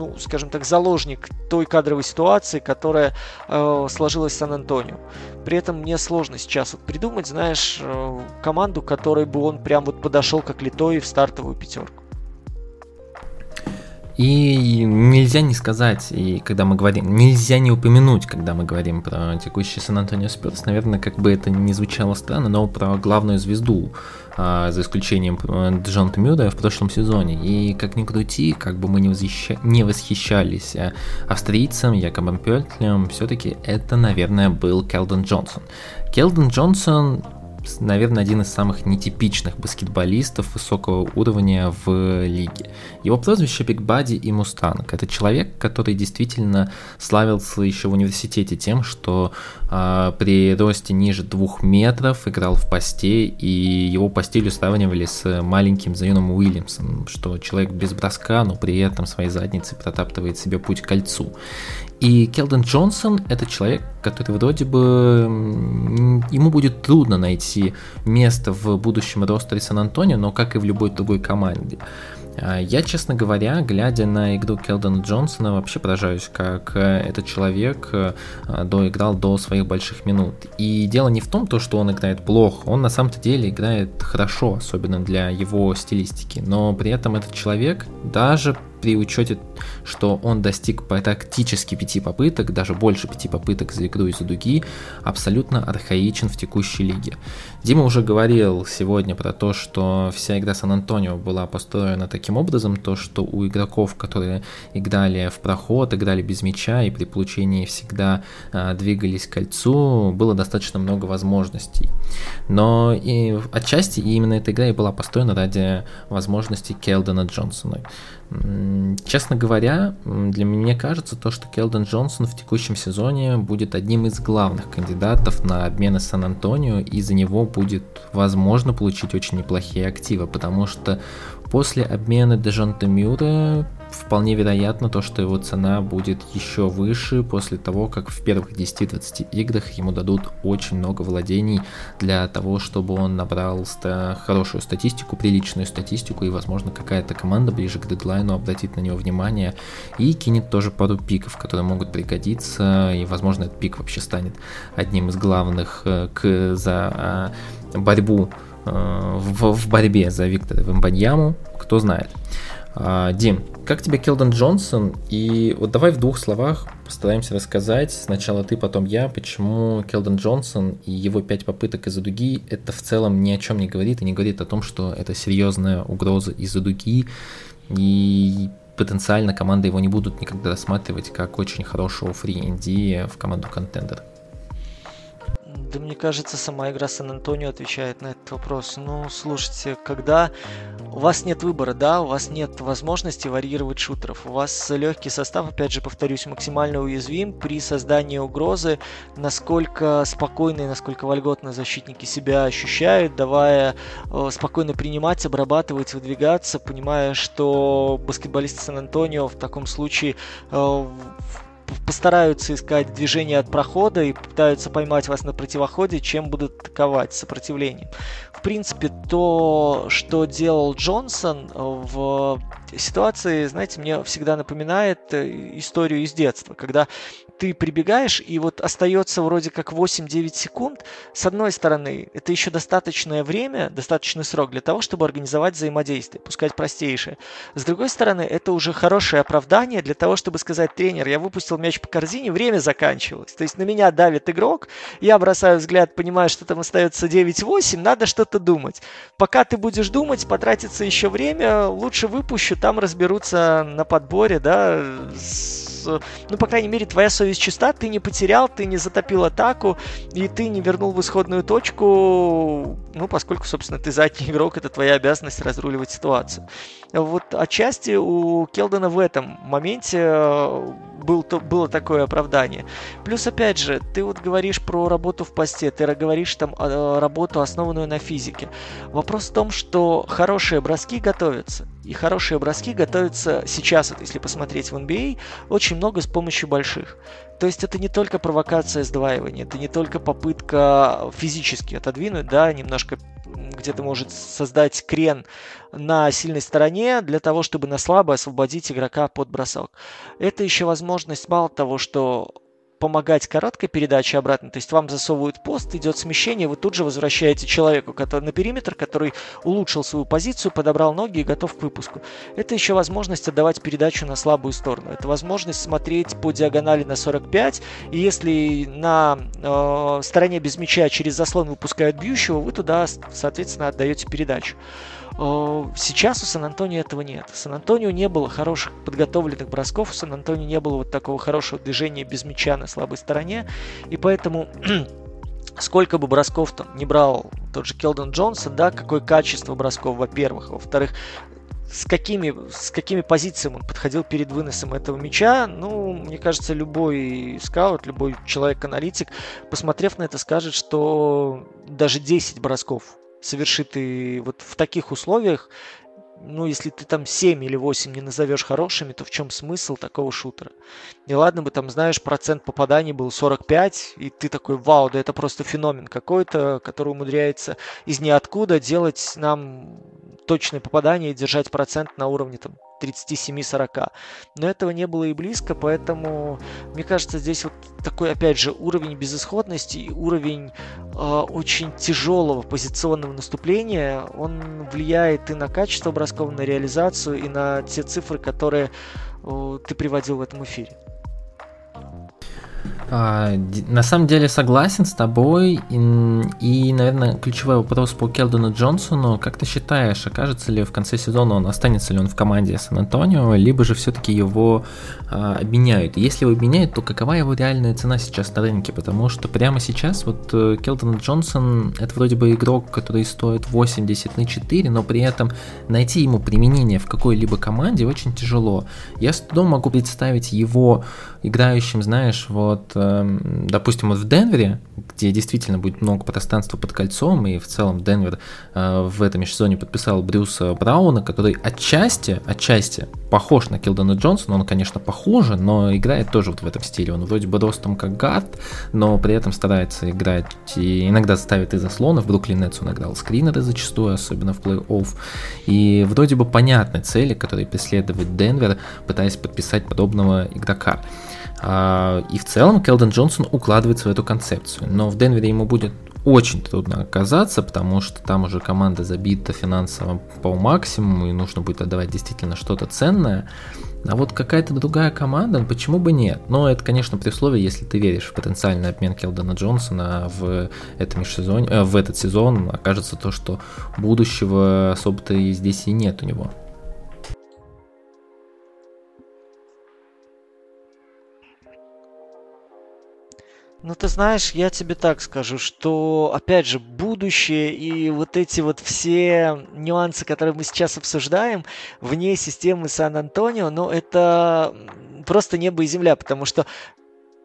ну, скажем так, заложник той кадровой ситуации, которая э, сложилась в Сан-Антонио. При этом мне сложно сейчас вот придумать, знаешь, э, команду, которой бы он прям вот подошел как литой в стартовую пятерку. И нельзя не сказать, и когда мы говорим, нельзя не упомянуть, когда мы говорим про текущий Сан-Антонио Спирс, наверное, как бы это не звучало странно, но про главную звезду, а, за исключением э, Джонта Мюда в прошлом сезоне. И как ни крути, как бы мы не, восхища... не восхищались э, австрийцем Якобом Пёртлем, все-таки это, наверное, был Келден Джонсон. Келден Джонсон наверное, один из самых нетипичных баскетболистов высокого уровня в лиге. Его прозвище Big Body и Мустанг. Это человек, который действительно славился еще в университете тем, что э, при росте ниже двух метров играл в посте, и его по стилю сравнивали с маленьким Зайоном Уильямсом, что человек без броска, но при этом своей задницей протаптывает себе путь к кольцу. И Келден Джонсон это человек, который вроде бы ему будет трудно найти место в будущем ростере Сан-Антонио, но как и в любой другой команде. А, я, честно говоря, глядя на игру Келдона Джонсона, вообще поражаюсь, как э, этот человек э, доиграл до своих больших минут. И дело не в том, то, что он играет плохо, он на самом-то деле играет хорошо, особенно для его стилистики, но при этом этот человек даже при учете, что он достиг практически пяти попыток, даже больше пяти попыток за игру из-за дуги, абсолютно архаичен в текущей лиге. Дима уже говорил сегодня про то, что вся игра Сан-Антонио была построена таким образом, то что у игроков, которые играли в проход, играли без мяча и при получении всегда э, двигались к кольцу, было достаточно много возможностей. Но и отчасти именно эта игра и была построена ради возможностей Келдена Джонсона. Честно говоря, для меня кажется то, что Келден Джонсон в текущем сезоне будет одним из главных кандидатов на обмены Сан-Антонио, и за него будет возможно получить очень неплохие активы, потому что После обмена Дежонта Мюра вполне вероятно то, что его цена будет еще выше после того, как в первых 10-20 играх ему дадут очень много владений для того, чтобы он набрал хорошую статистику, приличную статистику, и, возможно, какая-то команда ближе к дедлайну обратит на него внимание и кинет тоже пару пиков, которые могут пригодиться, и, возможно, этот пик вообще станет одним из главных э, к, за а, борьбу в, в борьбе за Виктора Вембаньяму, кто знает. А, Дим, как тебе Келден Джонсон? И вот давай в двух словах постараемся рассказать, сначала ты, потом я, почему Келден Джонсон и его пять попыток из-за дуги, это в целом ни о чем не говорит, и не говорит о том, что это серьезная угроза из-за дуги, и потенциально команды его не будут никогда рассматривать как очень хорошего фри в команду контендер. Да мне кажется, сама игра Сан-Антонио отвечает на этот вопрос. Ну, слушайте, когда у вас нет выбора, да, у вас нет возможности варьировать шутеров, у вас легкий состав, опять же, повторюсь, максимально уязвим при создании угрозы, насколько спокойно и насколько вольготно защитники себя ощущают, давая э, спокойно принимать, обрабатывать, выдвигаться, понимая, что баскетболисты Сан-Антонио в таком случае э, постараются искать движение от прохода и пытаются поймать вас на противоходе, чем будут атаковать сопротивлением. В принципе, то, что делал Джонсон в ситуации, знаете, мне всегда напоминает э, историю из детства, когда ты прибегаешь, и вот остается вроде как 8-9 секунд. С одной стороны, это еще достаточное время, достаточный срок для того, чтобы организовать взаимодействие, пускать простейшее. С другой стороны, это уже хорошее оправдание для того, чтобы сказать, тренер, я выпустил мяч по корзине, время заканчивалось. То есть на меня давит игрок, я бросаю взгляд, понимаю, что там остается 9-8, надо что-то думать. Пока ты будешь думать, потратится еще время, лучше выпущу, там разберутся на подборе, да, с ну, по крайней мере, твоя совесть чиста, ты не потерял, ты не затопил атаку, и ты не вернул в исходную точку, ну, поскольку, собственно, ты задний игрок, это твоя обязанность разруливать ситуацию. Вот отчасти у Келдена в этом моменте э, был, то, было такое оправдание. Плюс, опять же, ты вот говоришь про работу в посте, ты говоришь там работу, основанную на физике. Вопрос в том, что хорошие броски готовятся. И хорошие броски готовятся сейчас, вот если посмотреть в NBA, а, очень много с помощью больших. То есть это не только провокация сдваивания, это не только попытка физически отодвинуть, да, немножко где-то может создать крен на сильной стороне для того, чтобы на слабо освободить игрока под бросок. Это еще возможность мало того, что помогать короткой передаче обратно. То есть вам засовывают пост, идет смещение, вы тут же возвращаете человеку который, на периметр, который улучшил свою позицию, подобрал ноги и готов к выпуску. Это еще возможность отдавать передачу на слабую сторону. Это возможность смотреть по диагонали на 45. И если на э, стороне без мяча через заслон выпускают бьющего, вы туда, соответственно, отдаете передачу. Сейчас у Сан-Антонио этого нет. В Сан-Антонио не было хороших подготовленных бросков, у Сан-Антонио не было вот такого хорошего движения без мяча на слабой стороне, и поэтому сколько бы бросков там не брал тот же Келден Джонсон, да, какое качество бросков, во-первых, во-вторых, с какими, с какими позициями он подходил перед выносом этого мяча, ну, мне кажется, любой скаут, любой человек-аналитик, посмотрев на это, скажет, что даже 10 бросков совершит и вот в таких условиях, ну, если ты там 7 или 8 не назовешь хорошими, то в чем смысл такого шутера? И ладно бы там, знаешь, процент попаданий был 45, и ты такой, вау, да это просто феномен какой-то, который умудряется из ниоткуда делать нам точное попадание и держать процент на уровне там 37-40. Но этого не было и близко, поэтому, мне кажется, здесь вот такой, опять же, уровень безысходности и уровень э, очень тяжелого позиционного наступления, он влияет и на качество бросков, на реализацию, и на те цифры, которые э, ты приводил в этом эфире. А, на самом деле согласен с тобой. И, и, наверное, ключевой вопрос по Келдону Джонсону. Как ты считаешь, окажется ли в конце сезона он, останется ли он в команде Сан-Антонио, либо же все-таки его а, обменяют? Если его обменяют, то какова его реальная цена сейчас на рынке? Потому что прямо сейчас вот э, Келдон Джонсон это вроде бы игрок, который стоит 80 на 4, но при этом найти ему применение в какой-либо команде очень тяжело. Я с трудом могу представить его играющим, знаешь, вот, эм, допустим, вот в Денвере, где действительно будет много пространства под кольцом, и в целом Денвер э, в этом сезоне подписал Брюса Брауна, который отчасти, отчасти похож на Килдона Джонсона, он, конечно, похоже, но играет тоже вот в этом стиле. Он вроде бы ростом как гард, но при этом старается играть и иногда ставит из заслона. В Бруклин Нетс он играл скринеры зачастую, особенно в плей-офф. И вроде бы понятны цели, которые преследует Денвер, пытаясь подписать подобного игрока. А, и в целом Келден Джонсон укладывается в эту концепцию. Но в Денвере ему будет очень трудно оказаться, потому что там уже команда забита финансово по максимуму, и нужно будет отдавать действительно что-то ценное. А вот какая-то другая команда, ну, почему бы нет? Но это, конечно, при условии, если ты веришь в потенциальный обмен Келдона Джонсона в, этом межсезоне, э, в этот сезон, окажется то, что будущего особо-то и здесь и нет у него. Ну, ты знаешь, я тебе так скажу, что, опять же, будущее и вот эти вот все нюансы, которые мы сейчас обсуждаем, вне системы Сан-Антонио, ну, это просто небо и земля, потому что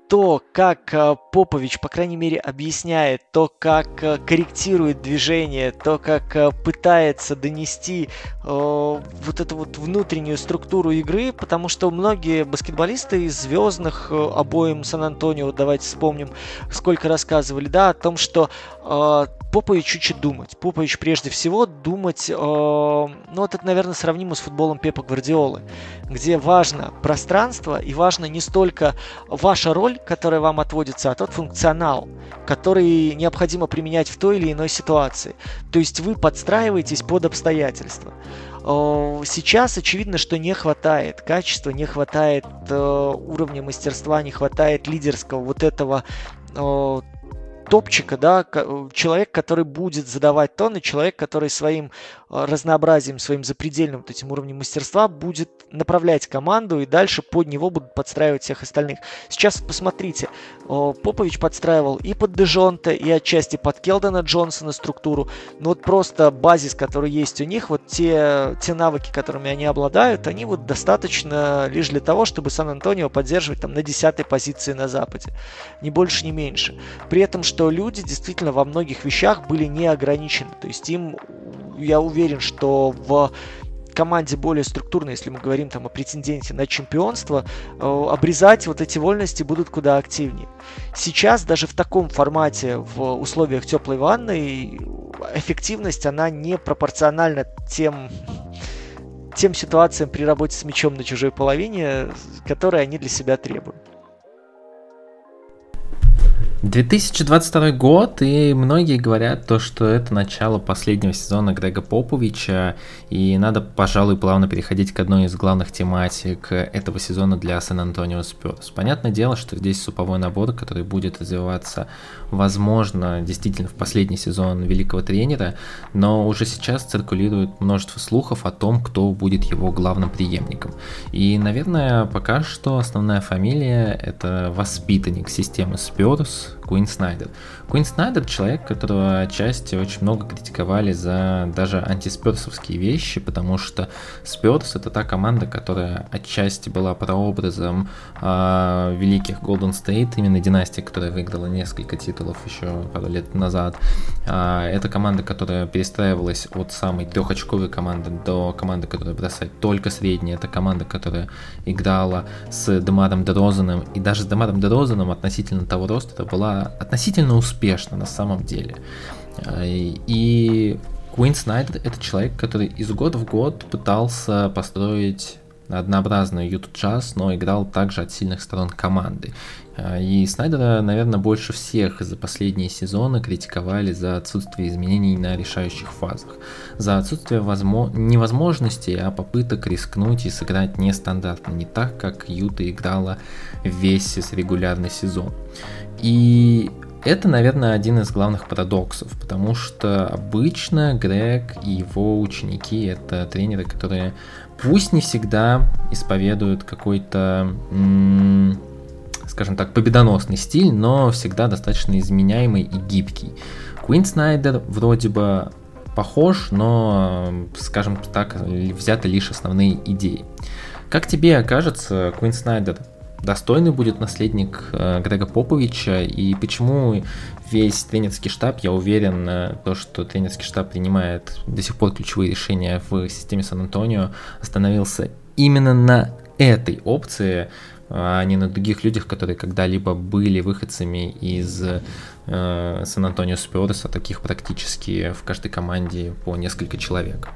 то, как э, Попович, по крайней мере, объясняет, то, как э, корректирует движение, то, как э, пытается донести э, вот эту вот внутреннюю структуру игры, потому что многие баскетболисты из звездных обоим Сан-Антонио, давайте вспомним, сколько рассказывали, да, о том, что э, Попович учит думать. Попович прежде всего думать, э, ну вот это, наверное, сравнимо с футболом Пепа Гвардиолы, где важно пространство и важно не столько ваша роль, которая вам отводится, а тот функционал, который необходимо применять в той или иной ситуации. То есть вы подстраиваетесь под обстоятельства. Э, сейчас очевидно, что не хватает качества, не хватает э, уровня мастерства, не хватает лидерского вот этого э, топчика, да, человек, который будет задавать тон, и человек, который своим а, разнообразием, своим запредельным вот этим уровнем мастерства будет направлять команду, и дальше под него будут подстраивать всех остальных. Сейчас посмотрите, Попович подстраивал и под Дежонта, и отчасти под Келдона Джонсона структуру, но вот просто базис, который есть у них, вот те, те навыки, которыми они обладают, они вот достаточно лишь для того, чтобы Сан-Антонио поддерживать там на десятой позиции на Западе. Ни больше, ни меньше. При этом, что люди действительно во многих вещах были не ограничены. То есть им, я уверен, что в команде более структурной, если мы говорим там о претенденте на чемпионство, э, обрезать вот эти вольности будут куда активнее. Сейчас даже в таком формате, в условиях теплой ванны, эффективность, она не пропорциональна тем тем ситуациям при работе с мячом на чужой половине, которые они для себя требуют. 2022 год, и многие говорят то, что это начало последнего сезона Грега Поповича, и надо, пожалуй, плавно переходить к одной из главных тематик этого сезона для Сан-Антонио Спёрс. Понятное дело, что здесь суповой набор, который будет развиваться, возможно, действительно в последний сезон великого тренера, но уже сейчас циркулирует множество слухов о том, кто будет его главным преемником. И, наверное, пока что основная фамилия — это воспитанник системы Спёрс, Куин Снайдер. Куин Снайдер человек, которого отчасти очень много критиковали за даже антисперсовские вещи, потому что Сперс это та команда, которая отчасти была прообразом э, великих Golden State, именно династии, которая выиграла несколько титулов еще пару лет назад. Э, это команда, которая перестраивалась от самой трехочковой команды до команды, которая бросает только средние. Это команда, которая играла с Демаром Дерозаном, и даже с Демаром Дерозаном относительно того роста была относительно успешна на самом деле. Э, и Куин Снайдер это человек, который из года в год пытался построить однообразную Юту Джаз, но играл также от сильных сторон команды. Э, и Снайдера, наверное, больше всех за последние сезоны критиковали за отсутствие изменений на решающих фазах, за отсутствие возможно... невозможности, а попыток рискнуть и сыграть нестандартно, не так, как Юта играла весь регулярный сезон. И это, наверное, один из главных парадоксов, потому что обычно Грег и его ученики это тренеры, которые пусть не всегда исповедуют какой-то, скажем так, победоносный стиль, но всегда достаточно изменяемый и гибкий. Куин Снайдер вроде бы похож, но, скажем так, взяты лишь основные идеи. Как тебе кажется, Куин Снайдер достойный будет наследник э, Грега Поповича, и почему весь тренерский штаб, я уверен, э, то, что тренерский штаб принимает до сих пор ключевые решения в системе Сан-Антонио, остановился именно на этой опции, а не на других людях, которые когда-либо были выходцами из э, Сан-Антонио Спиорса, таких практически в каждой команде по несколько человек.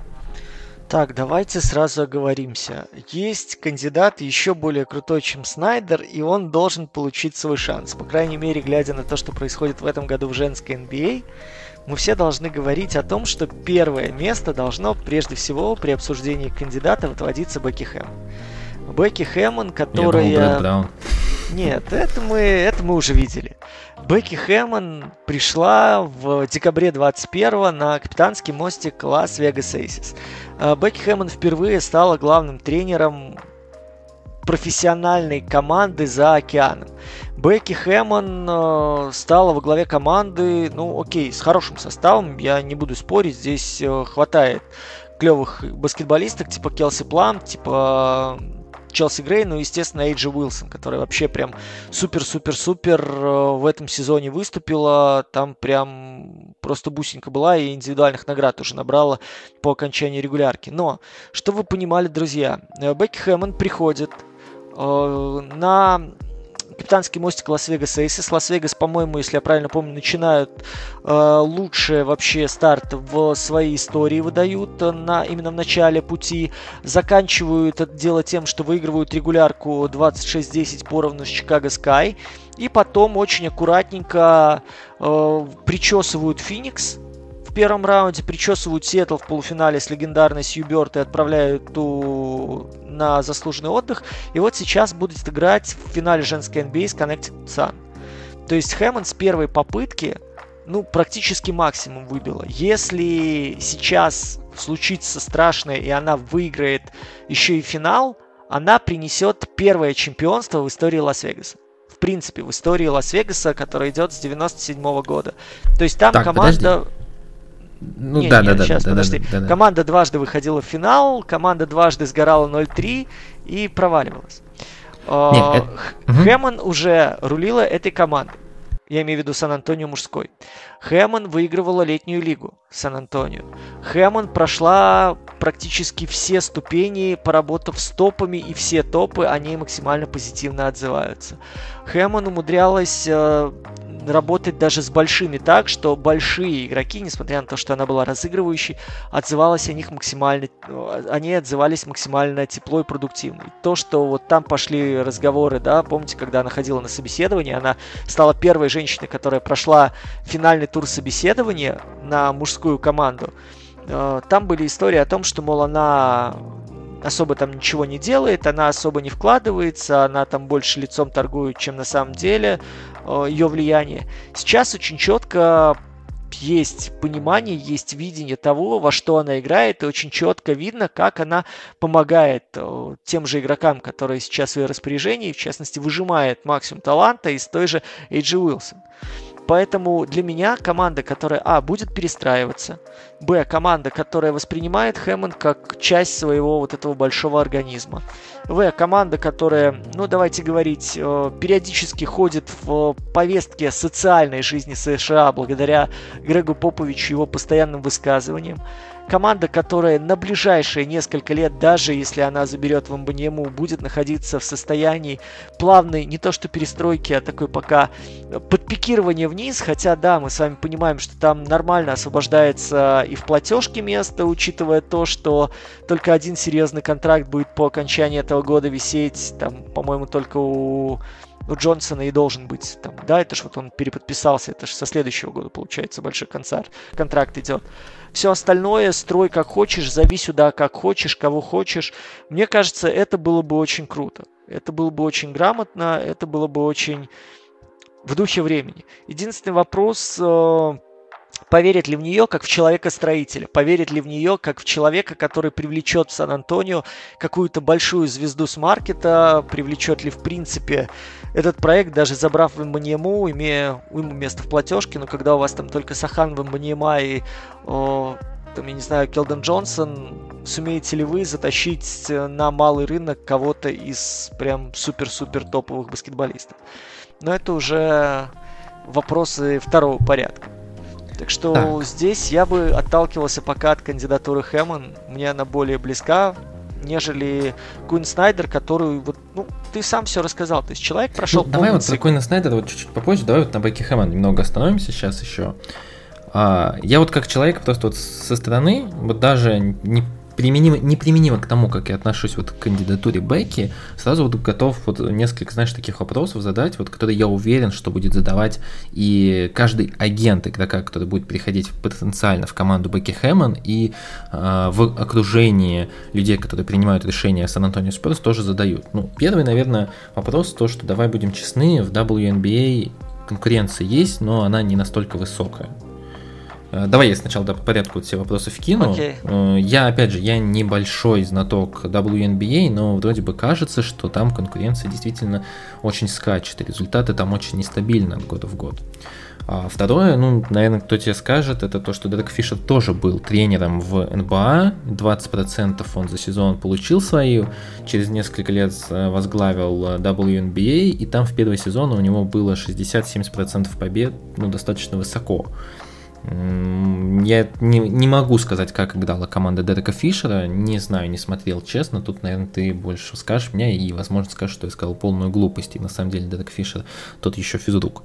Так, давайте сразу оговоримся. Есть кандидат еще более крутой, чем Снайдер, и он должен получить свой шанс. По крайней мере, глядя на то, что происходит в этом году в женской NBA, мы все должны говорить о том, что первое место должно прежде всего при обсуждении кандидата отводиться Бекки Хэм. Бекки Хэммон, которая... Я думал, Браун. Нет, это мы, это мы уже видели. Бекки Хэммон пришла в декабре 21 на капитанский мостик Лас-Вегас Эйсис. Бекки Хэммон впервые стала главным тренером профессиональной команды за океаном. Бекки Хэммон э, стала во главе команды, ну окей, с хорошим составом, я не буду спорить, здесь э, хватает клевых баскетболисток, типа Келси Плам, типа Челси Грей, ну, естественно, Эйджи Уилсон, которая вообще прям супер-супер-супер э, в этом сезоне выступила. Там прям просто бусинка была и индивидуальных наград уже набрала по окончании регулярки. Но, что вы понимали, друзья, э, Бекки Хэммон приходит э, на капитанский мостик Лас-Вегас Эйсис. Лас-Вегас, по-моему, если я правильно помню, начинают э, лучший вообще старт в своей истории выдают на, именно в начале пути. Заканчивают это дело тем, что выигрывают регулярку 26-10 поровну с Чикаго Скай. И потом очень аккуратненько э, причесывают Феникс в первом раунде причесывают Сиэтл в полуфинале с легендарной Сью Бёрд и отправляют ту на заслуженный отдых. И вот сейчас будет играть в финале женской NBA с Connected Sun. То есть Хэммонд с первой попытки ну, практически максимум выбила. Если сейчас случится страшное, и она выиграет еще и финал, она принесет первое чемпионство в истории Лас-Вегаса. В принципе, в истории Лас-Вегаса, которая идет с 97 -го года. То есть там так, команда... Подожди. Ну не, да, не, да, сейчас, да, подожди. Да, да, да. Команда дважды выходила в финал, команда дважды сгорала 0-3 и проваливалась. Нет, это... Хэммон уже рулила этой командой. Я имею в виду Сан-Антонио мужской. Хэммон выигрывала летнюю лигу Сан-Антонио. Хэммон прошла практически все ступени, поработав с топами, и все топы о ней максимально позитивно отзываются. Хэммон умудрялась э, работать даже с большими так, что большие игроки, несмотря на то, что она была разыгрывающей, отзывалась о них максимально, они отзывались максимально тепло и продуктивно. И то, что вот там пошли разговоры, да, помните, когда она ходила на собеседование, она стала первой женщиной, которая прошла финальный тур собеседования на мужскую команду. Э, там были истории о том, что, мол, она особо там ничего не делает, она особо не вкладывается, она там больше лицом торгует, чем на самом деле э, ее влияние. Сейчас очень четко есть понимание, есть видение того, во что она играет, и очень четко видно, как она помогает э, тем же игрокам, которые сейчас в ее распоряжении, в частности, выжимает максимум таланта из той же Эйджи Уилсон. Поэтому для меня команда, которая, а, будет перестраиваться, б, команда, которая воспринимает Хэммонд как часть своего вот этого большого организма, в, команда, которая, ну, давайте говорить, э, периодически ходит в повестке социальной жизни США благодаря Грегу Поповичу и его постоянным высказываниям, команда, которая на ближайшие несколько лет, даже если она заберет в Мбаньему, будет находиться в состоянии плавной, не то что перестройки, а такой пока подпикирования вниз. Хотя, да, мы с вами понимаем, что там нормально освобождается и в платежке место, учитывая то, что только один серьезный контракт будет по окончании этого года висеть. Там, по-моему, только у у Джонсона и должен быть там, да, это же вот он переподписался, это же со следующего года, получается, большой концерт, контракт идет. Все остальное строй как хочешь, зови сюда как хочешь, кого хочешь. Мне кажется, это было бы очень круто. Это было бы очень грамотно, это было бы очень в духе времени. Единственный вопрос, э, поверит ли в нее как в человека-строителя, поверит ли в нее как в человека, который привлечет в Сан-Антонио какую-то большую звезду с маркета, привлечет ли в принципе этот проект, даже забрав в Мбаньему, имея уйму места в платежке, но когда у вас там только Сахан в Мбаньема и о, там, я не знаю, Келден Джонсон, сумеете ли вы затащить на малый рынок кого-то из прям супер-супер топовых баскетболистов. Но это уже вопросы второго порядка. Так что так. здесь я бы отталкивался пока от кандидатуры Хэммон. Мне она более близка, нежели Куин Снайдер, который вот, ну, ты сам все рассказал. То есть человек прошел. Ну, давай вот про Куина Снайдера вот чуть-чуть попозже. Давай вот на Бекки Хэммон немного остановимся сейчас еще. А, я вот как человек просто вот со стороны, вот даже не применимо, неприменимо к тому, как я отношусь вот к кандидатуре Бекки, сразу вот готов вот несколько, знаешь, таких вопросов задать, вот которые я уверен, что будет задавать и каждый агент игрока, который будет приходить потенциально в команду Бекки Хэммон и э, в окружении людей, которые принимают решения Сан-Антонио Спорс, тоже задают. Ну, первый, наверное, вопрос то, что давай будем честны, в WNBA конкуренция есть, но она не настолько высокая. Э, давай я сначала по порядку все вопросы вкину. Okay. Э, я, опять же, я небольшой знаток WNBA, но вроде бы кажется, что там конкуренция действительно очень скачет, и результаты там очень нестабильны от года в год. А второе, ну, наверное, кто тебе скажет, это то, что Дерек Фишер тоже был тренером в НБА, 20% он за сезон получил свою, через несколько лет э, возглавил WNBA, и там в первый сезон у него было 60-70% побед, ну, достаточно высоко. Я не, не могу сказать, как играла команда Дерека Фишера, не знаю, не смотрел, честно. Тут, наверное, ты больше скажешь мне и, возможно, скажешь, что я сказал полную глупость. И на самом деле Дерек Фишер тот еще физрук.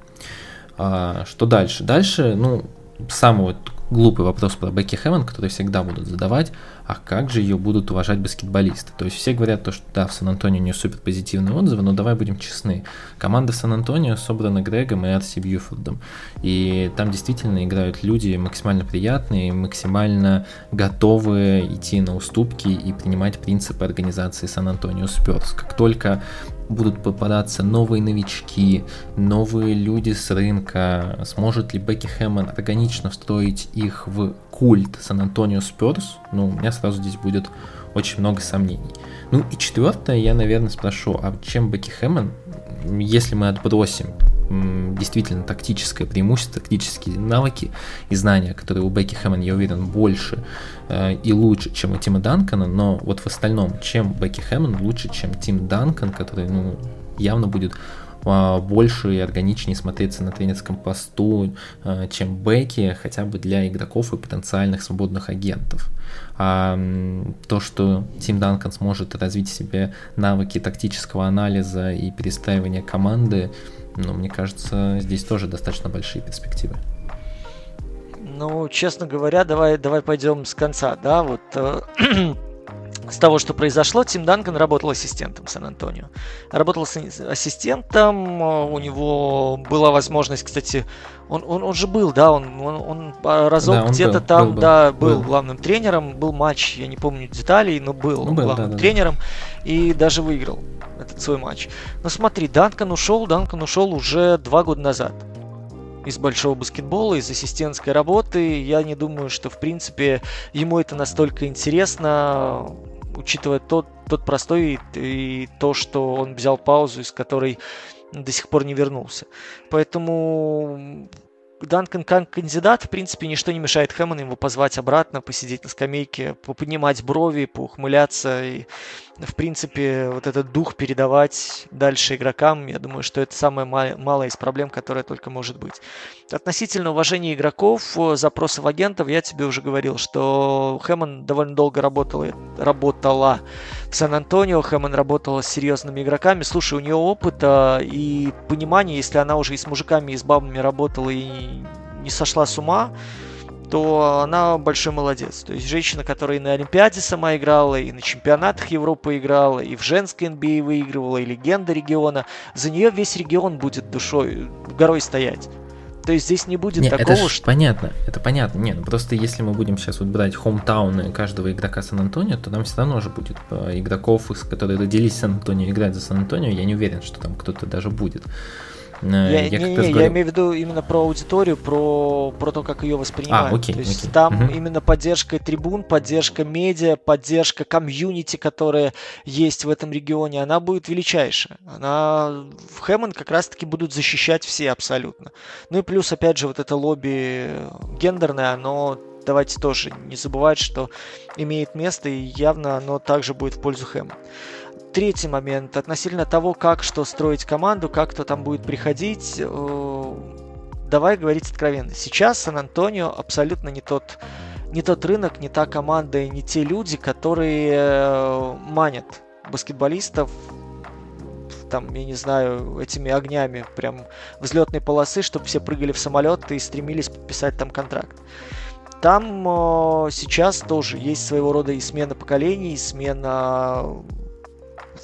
А, что дальше? Дальше, ну, самый вот глупый вопрос про Бекки Хэммон, который всегда будут задавать, а как же ее будут уважать баскетболисты? То есть все говорят то, что да, в Сан-Антонио у нее супер позитивные отзывы, но давай будем честны. Команда Сан-Антонио собрана Грегом и Арси Бьюфордом. И там действительно играют люди максимально приятные, максимально готовые идти на уступки и принимать принципы организации Сан-Антонио Сперс. Как только будут попадаться новые новички, новые люди с рынка, сможет ли Бекки Хэммон органично встроить их в культ Сан-Антонио Сперс, ну, у меня сразу здесь будет очень много сомнений. Ну и четвертое, я, наверное, спрошу, а чем Бекки Хэммон, если мы отбросим действительно тактическое преимущество, тактические навыки и знания, которые у Бекки Хэммон, я уверен, больше э, и лучше, чем у Тима Данкона, но вот в остальном, чем Бекки Хэммон лучше, чем Тим Данкон, который, ну, явно будет э, больше и органичнее смотреться на тренерском посту, э, чем Бекки, хотя бы для игроков и потенциальных свободных агентов. А то, что Тим Данкан сможет развить в себе навыки тактического анализа и перестраивания команды, но мне кажется, здесь тоже достаточно большие перспективы. Ну, честно говоря, давай, давай пойдем с конца, да, вот э, с того, что произошло, Тим Данкан работал ассистентом Сан-Антонио. Работал с ассистентом, э, у него была возможность, кстати, он, он, он же был, да, он, он, он разок да, где-то там, был, да, был, был главным тренером, был матч, я не помню деталей, но был, ну, был главным да, тренером да. и даже выиграл этот свой матч. Но смотри, Данкан ушел, Данкан ушел уже два года назад из большого баскетбола, из ассистентской работы. Я не думаю, что, в принципе, ему это настолько интересно, учитывая тот, тот простой и, и то, что он взял паузу, из которой до сих пор не вернулся. Поэтому Данкан как кандидат, в принципе, ничто не мешает Хэммону его позвать обратно, посидеть на скамейке, поподнимать брови, поухмыляться и в принципе, вот этот дух передавать дальше игрокам, я думаю, что это самая малая из проблем, которая только может быть. Относительно уважения игроков, э, запросов агентов, я тебе уже говорил, что Хэммон довольно долго работала, работала в Сан-Антонио, Хэммон работала с серьезными игроками. Слушай, у нее опыта и понимание, если она уже и с мужиками, и с бабами работала, и не сошла с ума, то она большой молодец. То есть женщина, которая и на Олимпиаде сама играла, и на чемпионатах Европы играла, и в женской NBA а выигрывала, и легенда региона, за нее весь регион будет душой, горой стоять. То есть здесь не будет не, такого, это что... понятно, это понятно. Нет, ну просто если мы будем сейчас вот брать хомтауны каждого игрока Сан-Антонио, то там все равно же будет э, игроков, которые родились в Сан-Антонио, играть за Сан-Антонио. Я не уверен, что там кто-то даже будет. Э, я, я, не, не, я имею в виду именно про аудиторию, про, про то, как ее воспринимают. А, окей, то есть окей. там угу. именно поддержка трибун, поддержка медиа, поддержка комьюнити, которая есть в этом регионе, она будет величайшая. Она в Хэммон как раз-таки будут защищать все абсолютно. Ну и плюс, опять же, вот это лобби гендерное, оно давайте тоже не забывать, что имеет место, и явно оно также будет в пользу Хэма. Третий момент относительно того, как что строить команду, как кто там будет приходить. Э, давай говорить откровенно. Сейчас Сан-Антонио абсолютно не тот, не тот рынок, не та команда и не те люди, которые э, манят баскетболистов там, я не знаю, этими огнями прям взлетной полосы, чтобы все прыгали в самолет и стремились подписать там контракт. Там э, сейчас тоже есть своего рода и смена поколений, и смена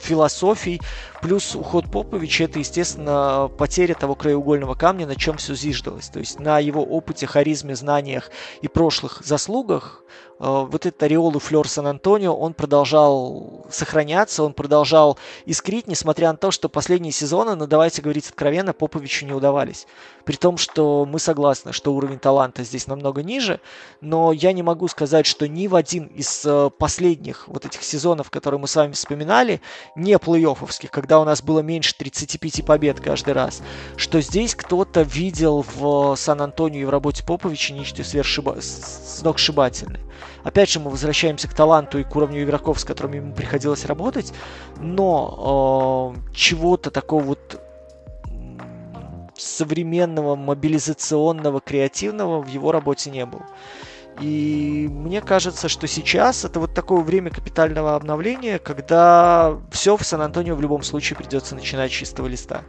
философий, плюс уход Поповича это, естественно, потеря того краеугольного камня, на чем все зиждалось. То есть на его опыте, харизме, знаниях и прошлых заслугах Э, вот этот ореол и флер Сан-Антонио, он продолжал сохраняться, он продолжал искрить, несмотря на то, что последние сезоны, ну давайте говорить откровенно, Поповичу не удавались. При том, что мы согласны, что уровень таланта здесь намного ниже, но я не могу сказать, что ни в один из э, последних вот этих сезонов, которые мы с вами вспоминали, не плей-оффовских, когда у нас было меньше 35 побед каждый раз, что здесь кто-то видел в Сан-Антонио и в работе Поповича нечто сверхшиба... сногсшибательное. Опять же, мы возвращаемся к таланту и к уровню игроков, с которыми ему приходилось работать, но э, чего-то такого вот современного, мобилизационного, креативного в его работе не было. И мне кажется, что сейчас это вот такое время капитального обновления, когда все в Сан-Антонио в любом случае придется начинать с чистого листа.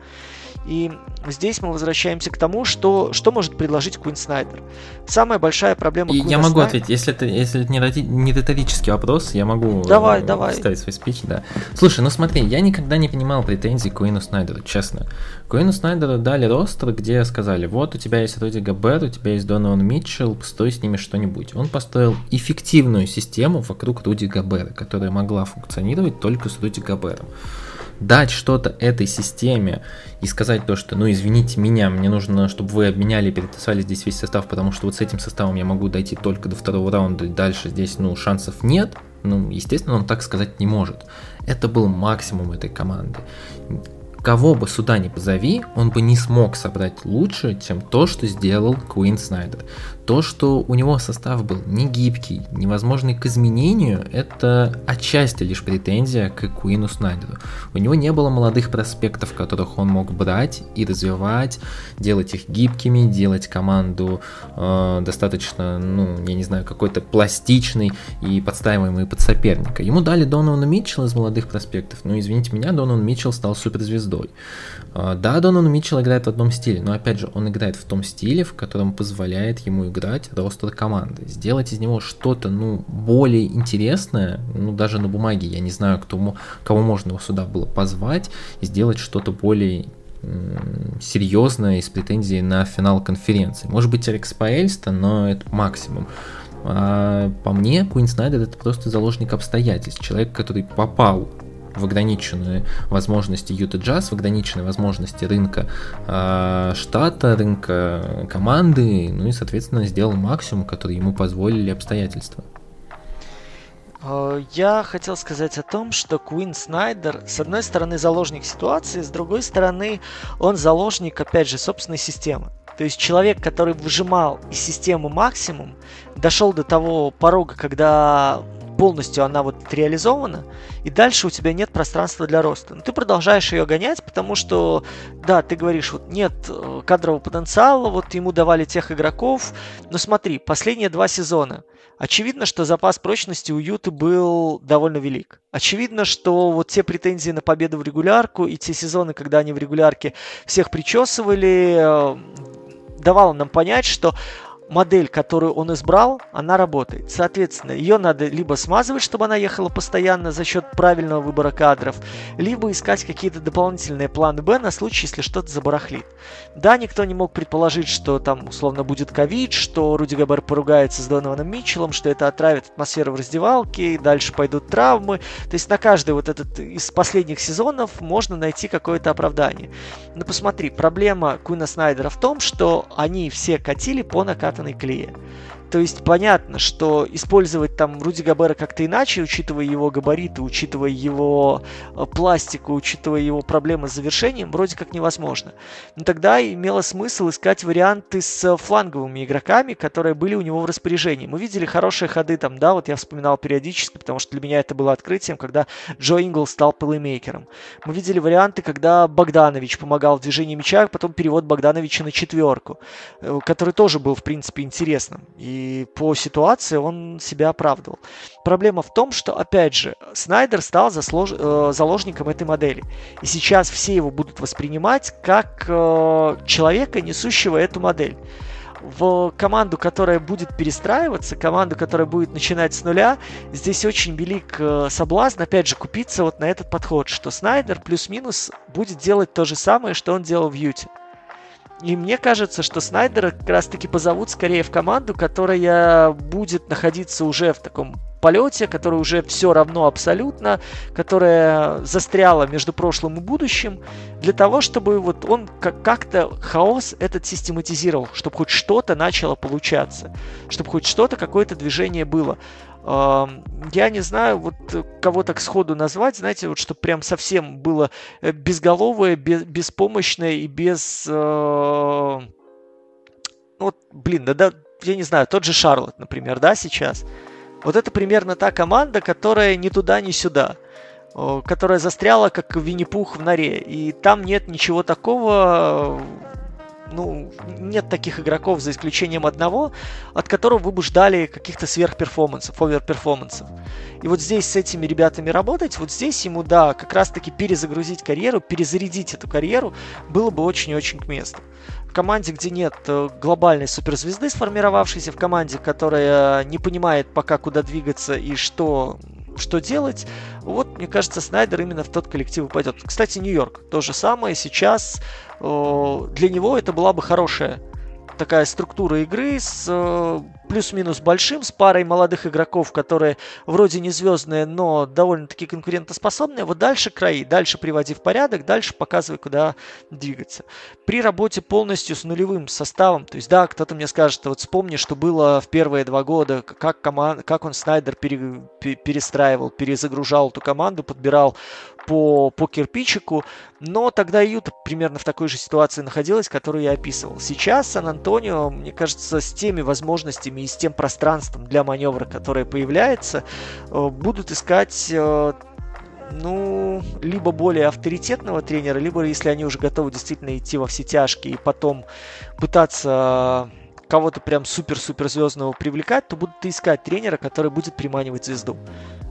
И здесь мы возвращаемся к тому, что, что может предложить Куин Снайдер. Самая большая проблема Куина Я могу Снайдер... ответить, если это, если это не, не риторический вопрос, я могу давай, э, давай. вставить свой спич, да. Слушай, ну смотри, я никогда не понимал претензий к Куину Снайдеру, честно. Куину Снайдеру дали ростер, где сказали, вот у тебя есть Руди Габер, у тебя есть Донован Митчелл, стой с ними что-нибудь. Он построил эффективную систему вокруг Руди Габера, которая могла функционировать только с Руди Габером дать что-то этой системе и сказать то, что, ну, извините меня, мне нужно, чтобы вы обменяли, перетасовали здесь весь состав, потому что вот с этим составом я могу дойти только до второго раунда, и дальше здесь, ну, шансов нет, ну, естественно, он так сказать не может. Это был максимум этой команды кого бы сюда ни позови, он бы не смог собрать лучше, чем то, что сделал Куин Снайдер. То, что у него состав был не гибкий, невозможный к изменению, это отчасти лишь претензия к Куину Снайдеру. У него не было молодых проспектов, которых он мог брать и развивать, делать их гибкими, делать команду э, достаточно, ну, я не знаю, какой-то пластичный и подстраиваемый под соперника. Ему дали Донована Митчелла из молодых проспектов, но, извините меня, Донован Митчелл стал суперзвездой. Э, да, Донован Митчелл играет в одном стиле, но, опять же, он играет в том стиле, в котором позволяет ему играть ростер команды, сделать из него что-то, ну, более интересное, ну, даже на бумаге, я не знаю, кто, кого можно его сюда было позвать, и сделать что-то более серьезное и с претензией на финал конференции. Может быть, Эрикс Паэльста, но это максимум. А по мне, Куин Снайдер это просто заложник обстоятельств. Человек, который попал в ограниченные возможности Юта Джаз, в ограниченные возможности рынка э, штата, рынка команды, ну и, соответственно, сделал максимум, который ему позволили обстоятельства. А, я хотел сказать о том, что Куин Снайдер, с одной стороны, заложник ситуации, с другой стороны, он заложник, опять же, собственной системы. То есть человек, который выжимал из системы максимум, дошел до того порога, когда полностью она вот реализована, и дальше у тебя нет пространства для роста. Но ты продолжаешь ее гонять, потому что, да, ты говоришь, вот нет э, кадрового потенциала, вот ему давали тех игроков, но смотри, последние два сезона, очевидно, что запас прочности у Юты был довольно велик. Очевидно, что вот те претензии на победу в регулярку и те сезоны, когда они в регулярке всех причесывали, э, давало нам понять, что модель, которую он избрал, она работает. Соответственно, ее надо либо смазывать, чтобы она ехала постоянно за счет правильного выбора кадров, либо искать какие-то дополнительные планы Б на случай, если что-то забарахлит. Да, никто не мог предположить, что там условно будет ковид, что Руди Габер поругается с Донованом Митчеллом, что это отравит атмосферу в раздевалке, и дальше пойдут травмы. То есть на каждый вот этот из последних сезонов можно найти какое-то оправдание. Но посмотри, проблема Куина Снайдера в том, что они все катили по накатанной накатанной клее. То есть понятно, что использовать там Руди Габера как-то иначе, учитывая его габариты, учитывая его э, пластику, учитывая его проблемы с завершением, вроде как невозможно. Но тогда имело смысл искать варианты с фланговыми игроками, которые были у него в распоряжении. Мы видели хорошие ходы там, да, вот я вспоминал периодически, потому что для меня это было открытием, когда Джо Ингл стал плеймейкером. Мы видели варианты, когда Богданович помогал в движении мяча, а потом перевод Богдановича на четверку, э, который тоже был, в принципе, интересным. И по ситуации он себя оправдывал. Проблема в том, что, опять же, Снайдер стал заслож... э, заложником этой модели. И сейчас все его будут воспринимать как э, человека, несущего эту модель в команду, которая будет перестраиваться, команду, которая будет начинать с нуля, здесь очень велик э, соблазн, опять же, купиться вот на этот подход, что Снайдер плюс-минус будет делать то же самое, что он делал в Юте. И мне кажется, что Снайдера как раз-таки позовут скорее в команду, которая будет находиться уже в таком полете, которая уже все равно абсолютно, которая застряла между прошлым и будущим, для того, чтобы вот он как-то хаос этот систематизировал, чтобы хоть что-то начало получаться, чтобы хоть что-то, какое-то движение было. Я не знаю, вот кого так сходу назвать, знаете, вот чтобы прям совсем было э, безголовое, без, беспомощное и без... Э, ну вот, блин, да, да, я не знаю, тот же Шарлот, например, да, сейчас. Вот это примерно та команда, которая ни туда, ни сюда которая застряла как Винни-Пух в норе. И там нет ничего такого, ну, нет таких игроков, за исключением одного, от которого вы бы ждали каких-то сверхперформансов, оверперформансов. И вот здесь с этими ребятами работать, вот здесь ему, да, как раз-таки перезагрузить карьеру, перезарядить эту карьеру было бы очень-очень к месту. В команде, где нет э, глобальной суперзвезды сформировавшейся, в команде, которая не понимает пока куда двигаться и что что делать. Вот, мне кажется, Снайдер именно в тот коллектив пойдет. Кстати, Нью-Йорк то же самое. Сейчас э, для него это была бы хорошая такая структура игры с э, плюс-минус большим, с парой молодых игроков, которые вроде не звездные, но довольно-таки конкурентоспособные. Вот дальше краи, дальше приводи в порядок, дальше показывай, куда двигаться. При работе полностью с нулевым составом, то есть, да, кто-то мне скажет, вот вспомни, что было в первые два года, как, команд, как он Снайдер пере, перестраивал, перезагружал эту команду, подбирал по, по кирпичику, но тогда Юта примерно в такой же ситуации находилась, которую я описывал. Сейчас Сан-Антонио, мне кажется, с теми возможностями и с тем пространством для маневра, которое появляется, э, будут искать э, ну, либо более авторитетного тренера, либо если они уже готовы действительно идти во все тяжкие и потом пытаться кого-то прям супер-супер звездного привлекать, то будут искать тренера, который будет приманивать звезду.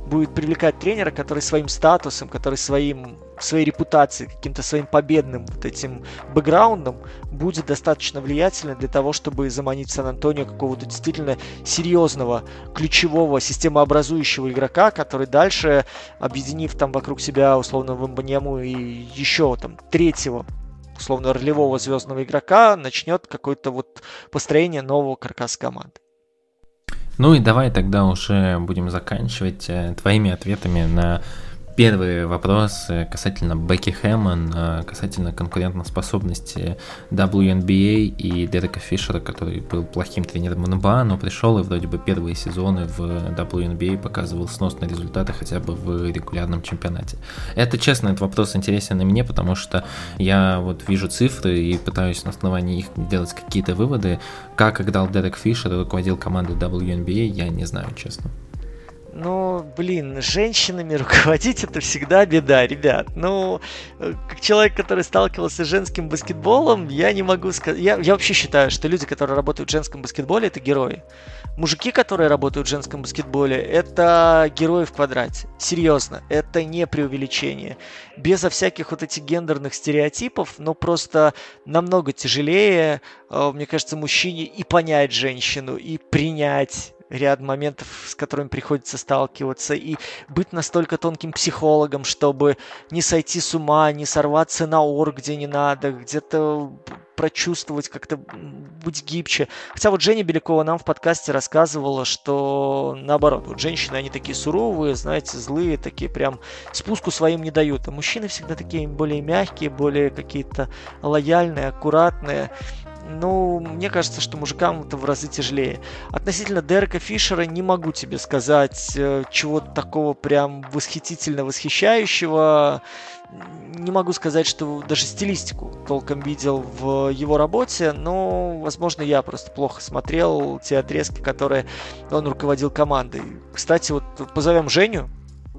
Будет привлекать тренера, который своим статусом, который своим, своей репутацией, каким-то своим победным вот этим бэкграундом будет достаточно влиятельным для того, чтобы заманить в Сан-Антонио какого-то действительно серьезного, ключевого, системообразующего игрока, который дальше, объединив там вокруг себя условно Вамбаньяму и еще там третьего условно ролевого звездного игрока, начнет какое-то вот построение нового каркаса команды. Ну и давай тогда уже будем заканчивать э, твоими ответами на Первый вопрос э, касательно Бекки Хэммон, касательно конкурентоспособности WNBA и Дерека Фишера, который был плохим тренером НБА, но пришел и вроде бы первые сезоны в WNBA показывал сносные результаты хотя бы в регулярном чемпионате. Это, честно, этот вопрос интересен на мне, потому что я вот вижу цифры и пытаюсь на основании их делать какие-то выводы. Как играл Дерек Фишер, руководил командой WNBA, я не знаю, честно. Ну, блин, женщинами руководить это всегда беда, ребят. Ну, э, как человек, который сталкивался с женским баскетболом, я не могу сказать... Я, я вообще считаю, что люди, которые работают в женском баскетболе, это герои. Мужики, которые работают в женском баскетболе, это герои в квадрате. Серьезно, это не преувеличение. Безо всяких вот этих гендерных стереотипов, но просто намного тяжелее, э, мне кажется, мужчине и понять женщину, и принять ряд моментов, с которыми приходится сталкиваться, и быть настолько тонким психологом, чтобы не сойти с ума, не сорваться на ор, где не надо, где-то прочувствовать, как-то быть гибче. Хотя вот Женя Белякова нам в подкасте рассказывала, что наоборот, вот женщины, они такие суровые, знаете, злые, такие прям спуску своим не дают. А мужчины всегда такие более мягкие, более какие-то лояльные, аккуратные. Ну, мне кажется, что мужикам это в разы тяжелее. Относительно Дерека Фишера не могу тебе сказать э, чего-то такого прям восхитительно восхищающего. Не могу сказать, что даже стилистику толком видел в его работе, но, возможно, я просто плохо смотрел те отрезки, которые он руководил командой. Кстати, вот позовем Женю,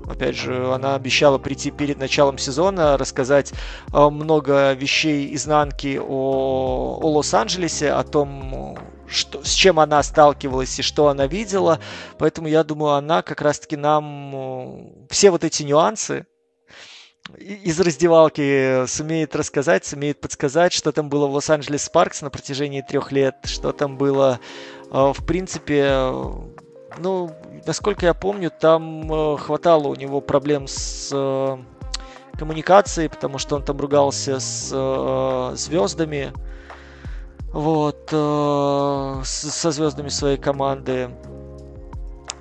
Опять же, она обещала прийти перед началом сезона, рассказать э, много вещей изнанки о, о Лос-Анджелесе, о том, что, с чем она сталкивалась и что она видела. Поэтому я думаю, она как раз-таки нам э, все вот эти нюансы из раздевалки сумеет рассказать, сумеет подсказать, что там было в Лос-Анджелес Спаркс на протяжении трех лет, что там было, э, в принципе, ну, насколько я помню, там э, хватало у него проблем с э, коммуникацией, потому что он там ругался с э, звездами, вот, со звездами своей команды,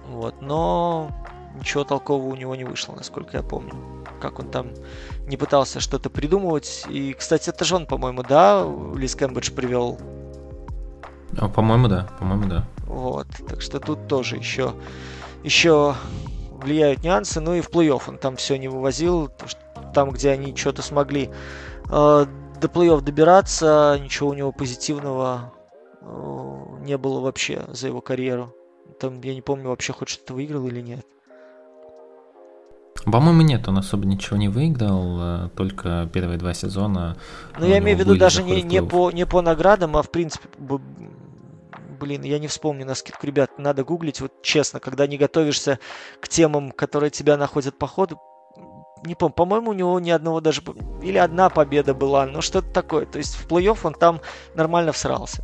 вот, но ничего толкового у него не вышло, насколько я помню, как он там не пытался что-то придумывать, и, кстати, это же он, по-моему, да, Лис Кэмбридж привел по-моему, да. По-моему, да. Вот. Так что тут тоже еще, еще влияют нюансы. Ну и в плей-офф он там все не вывозил. Там, где они что-то смогли э, до плей-офф добираться, ничего у него позитивного э, не было вообще за его карьеру. Там, я не помню, вообще хоть что-то выиграл или нет. По-моему, нет, он особо ничего не выиграл, э, только первые два сезона. Ну, я имею в виду даже не, не, по, не по наградам, а в принципе блин, я не вспомню на скидку, ребят, надо гуглить, вот честно, когда не готовишься к темам, которые тебя находят по ходу, не помню, по-моему, у него ни одного даже, или одна победа была, ну что-то такое, то есть в плей-офф он там нормально всрался.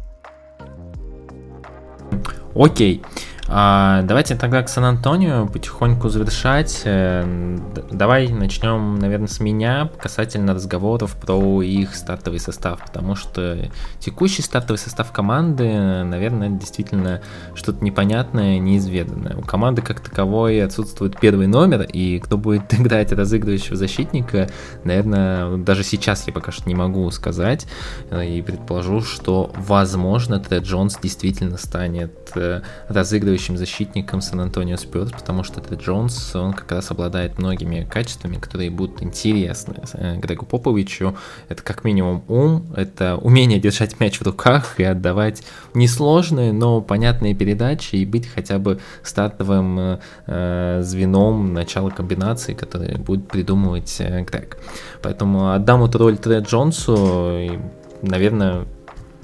Окей. А, давайте тогда к Сан-Антонио потихоньку завершать. Э, давай начнем, наверное, с меня касательно разговоров про их стартовый состав, потому что текущий стартовый состав команды, наверное, действительно что-то непонятное, неизведанное. У команды как таковой отсутствует первый номер, и кто будет играть разыгрывающего защитника, наверное, даже сейчас я пока что не могу сказать, э, и предположу, что, возможно, Тред Джонс действительно станет э, разыгрывающим следующим защитником Сан-Антонио Спёрс, потому что этот Джонс, он как раз обладает многими качествами, которые будут интересны э, Грегу Поповичу. Это как минимум ум, это умение держать мяч в руках и отдавать несложные, но понятные передачи и быть хотя бы стартовым э, звеном начала комбинации, которые будет придумывать э, Грег. Поэтому отдам эту роль Тред Джонсу, и, наверное,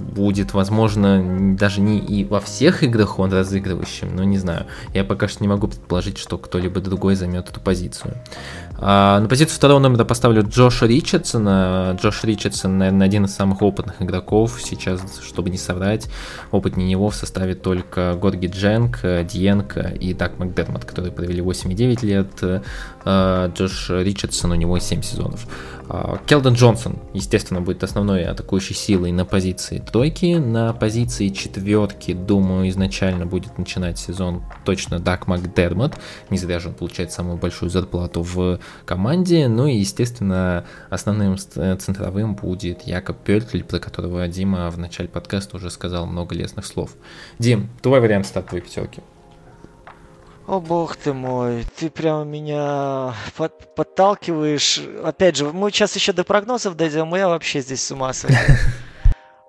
будет, возможно, даже не и во всех играх он разыгрывающим, но не знаю. Я пока что не могу предположить, что кто-либо другой займет эту позицию. А, на позицию второго номера поставлю Джоша Ричардсона. Джош Ричардсон, наверное, один из самых опытных игроков сейчас, чтобы не соврать. Опытнее него в составе только Горги Дженк, Диенко и Даг Макдермот, которые провели 8,9 лет. А, Джош Ричардсон, у него 7 сезонов. А, Келден Джонсон, естественно, будет основной атакующей силой на позиции тройки. На позиции четверки, думаю, изначально будет начинать сезон точно Дак Макдермот. Не зря же он получает самую большую зарплату в команде. Ну и, естественно, основным центровым будет Якоб Пёльтль, про которого Дима в начале подкаста уже сказал много лестных слов. Дим, твой вариант стартовой пятерки. О бог ты мой, ты прямо меня под, подталкиваешь. Опять же, мы сейчас еще до прогнозов дойдем, я вообще здесь с ума сойду.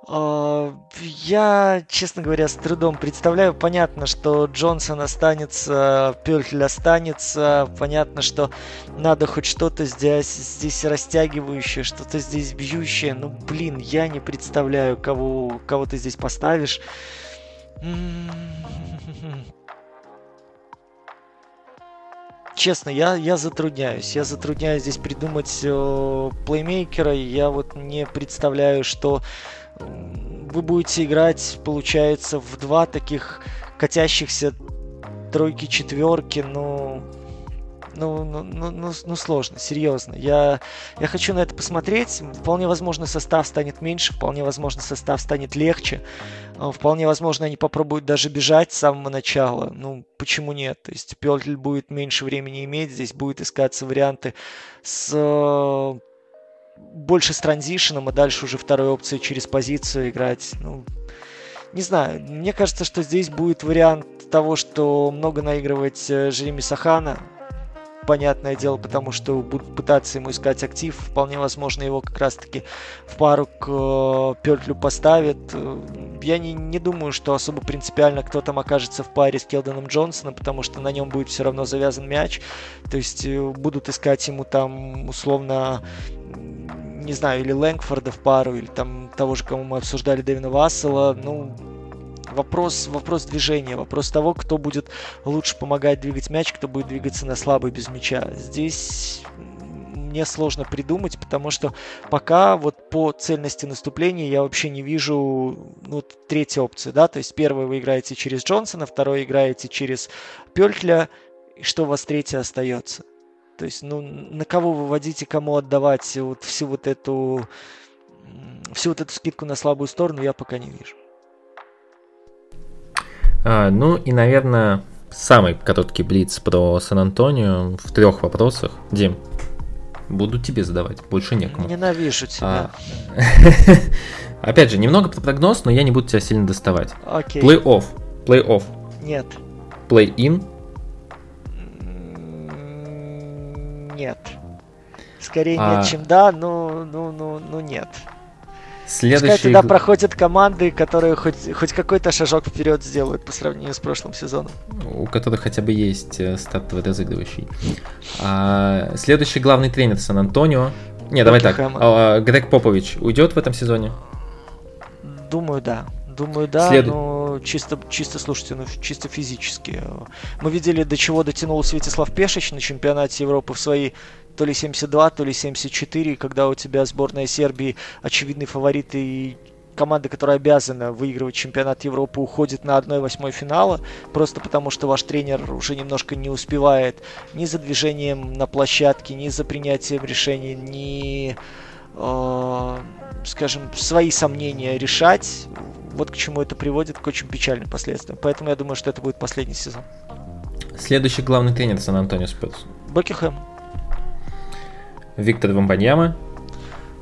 А, я, честно говоря, с трудом представляю. Понятно, что Джонсон останется, Пёльтль останется. Понятно, что надо хоть что-то здесь, здесь растягивающее, что-то здесь бьющее. Ну, блин, я не представляю, кого, кого ты здесь поставишь. честно, я, я затрудняюсь. Я затрудняюсь здесь придумать э, плеймейкера. Я вот не представляю, что вы будете играть, получается, в два таких катящихся тройки-четверки, ну, ну, ну, ну, ну, ну, сложно, серьезно. Я, я хочу на это посмотреть. Вполне возможно, состав станет меньше, вполне возможно, состав станет легче. А, вполне возможно, они попробуют даже бежать с самого начала. Ну, почему нет? То есть Пёльтль будет меньше времени иметь, здесь будет искаться варианты с больше с транзишеном, а дальше уже второй опции через позицию играть. Ну, не знаю, мне кажется, что здесь будет вариант того, что много наигрывать э, Жереми Сахана, понятное дело, потому что будут пытаться ему искать актив. Вполне возможно, его как раз-таки в пару к э, Пертлю поставят. Э, я не, не думаю, что особо принципиально кто там окажется в паре с Келденом Джонсоном, потому что на нем будет все равно завязан мяч. То есть э, будут искать ему там условно не знаю, или Лэнгфорда в пару, или там того же, кому мы обсуждали, Дэвина Вассела. Ну, Вопрос, вопрос движения, вопрос того, кто будет лучше помогать двигать мяч, кто будет двигаться на слабый без мяча. Здесь мне сложно придумать, потому что пока вот по цельности наступления я вообще не вижу ну, третьей опции, да, то есть первый вы играете через Джонсона, второй играете через Пельтля, и что у вас третье остается? То есть, ну, на кого выводить и кому отдавать вот всю вот эту всю вот эту скидку на слабую сторону я пока не вижу. А, ну и, наверное, самый короткий блиц про Сан-Антонио в трех вопросах. Дим, буду тебе задавать, больше некому. Ненавижу тебя. А... Опять же, немного про прогноз, но я не буду тебя сильно доставать. Окей. Плей-офф. Плей-офф. Нет. Плей-ин. Нет. Скорее а... нет, чем да, но, ну, ну, ну нет. Следующий... Пускай туда проходят команды, которые хоть, хоть какой-то шажок вперед сделают по сравнению с прошлым сезоном. У которых хотя бы есть э, стартовый разыгрывающий. А, следующий главный тренер Сан-Антонио. Не, давай так. А, Грег Попович уйдет в этом сезоне? Думаю, да. Думаю, да, След... но чисто, чисто, слушайте, ну, чисто физически. Мы видели, до чего дотянул Святослав Пешич на чемпионате Европы в свои то ли 72, то ли 74, когда у тебя сборная Сербии очевидный фаворит и команда, которая обязана выигрывать чемпионат Европы, уходит на 1-8 финала, просто потому что ваш тренер уже немножко не успевает ни за движением на площадке, ни за принятием решений, ни, э, скажем, свои сомнения решать. Вот к чему это приводит, к очень печальным последствиям. Поэтому я думаю, что это будет последний сезон. Следующий главный тренер Сан-Антонио Спирс. Бекихем. Виктор Вамбаньяма?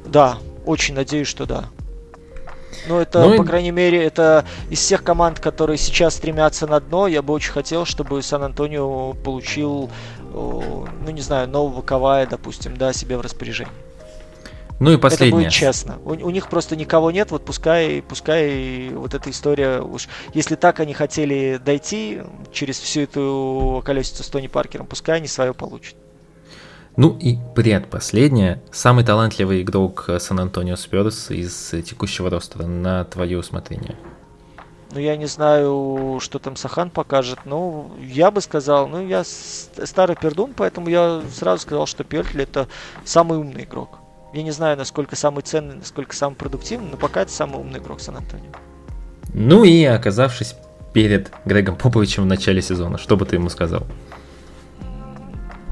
Да, очень надеюсь, что да. Ну, это, ну, по и... крайней мере, это из всех команд, которые сейчас стремятся на дно, я бы очень хотел, чтобы Сан-Антонио получил, ну, не знаю, нового Кавая, допустим, да, себе в распоряжение. Ну и последнее. Это будет честно. У, у них просто никого нет, вот пускай, пускай вот эта история уж... Если так они хотели дойти через всю эту колесицу с Тони Паркером, пускай они свое получат. Ну и предпоследнее, самый талантливый игрок Сан-Антонио Сперс из текущего ростера на твое усмотрение. Ну, я не знаю, что там Сахан покажет, но я бы сказал, ну, я старый пердун, поэтому я сразу сказал, что Пертли это самый умный игрок. Я не знаю, насколько самый ценный, насколько самый продуктивный, но пока это самый умный игрок Сан-Антонио. Ну и оказавшись перед Грегом Поповичем в начале сезона, что бы ты ему сказал?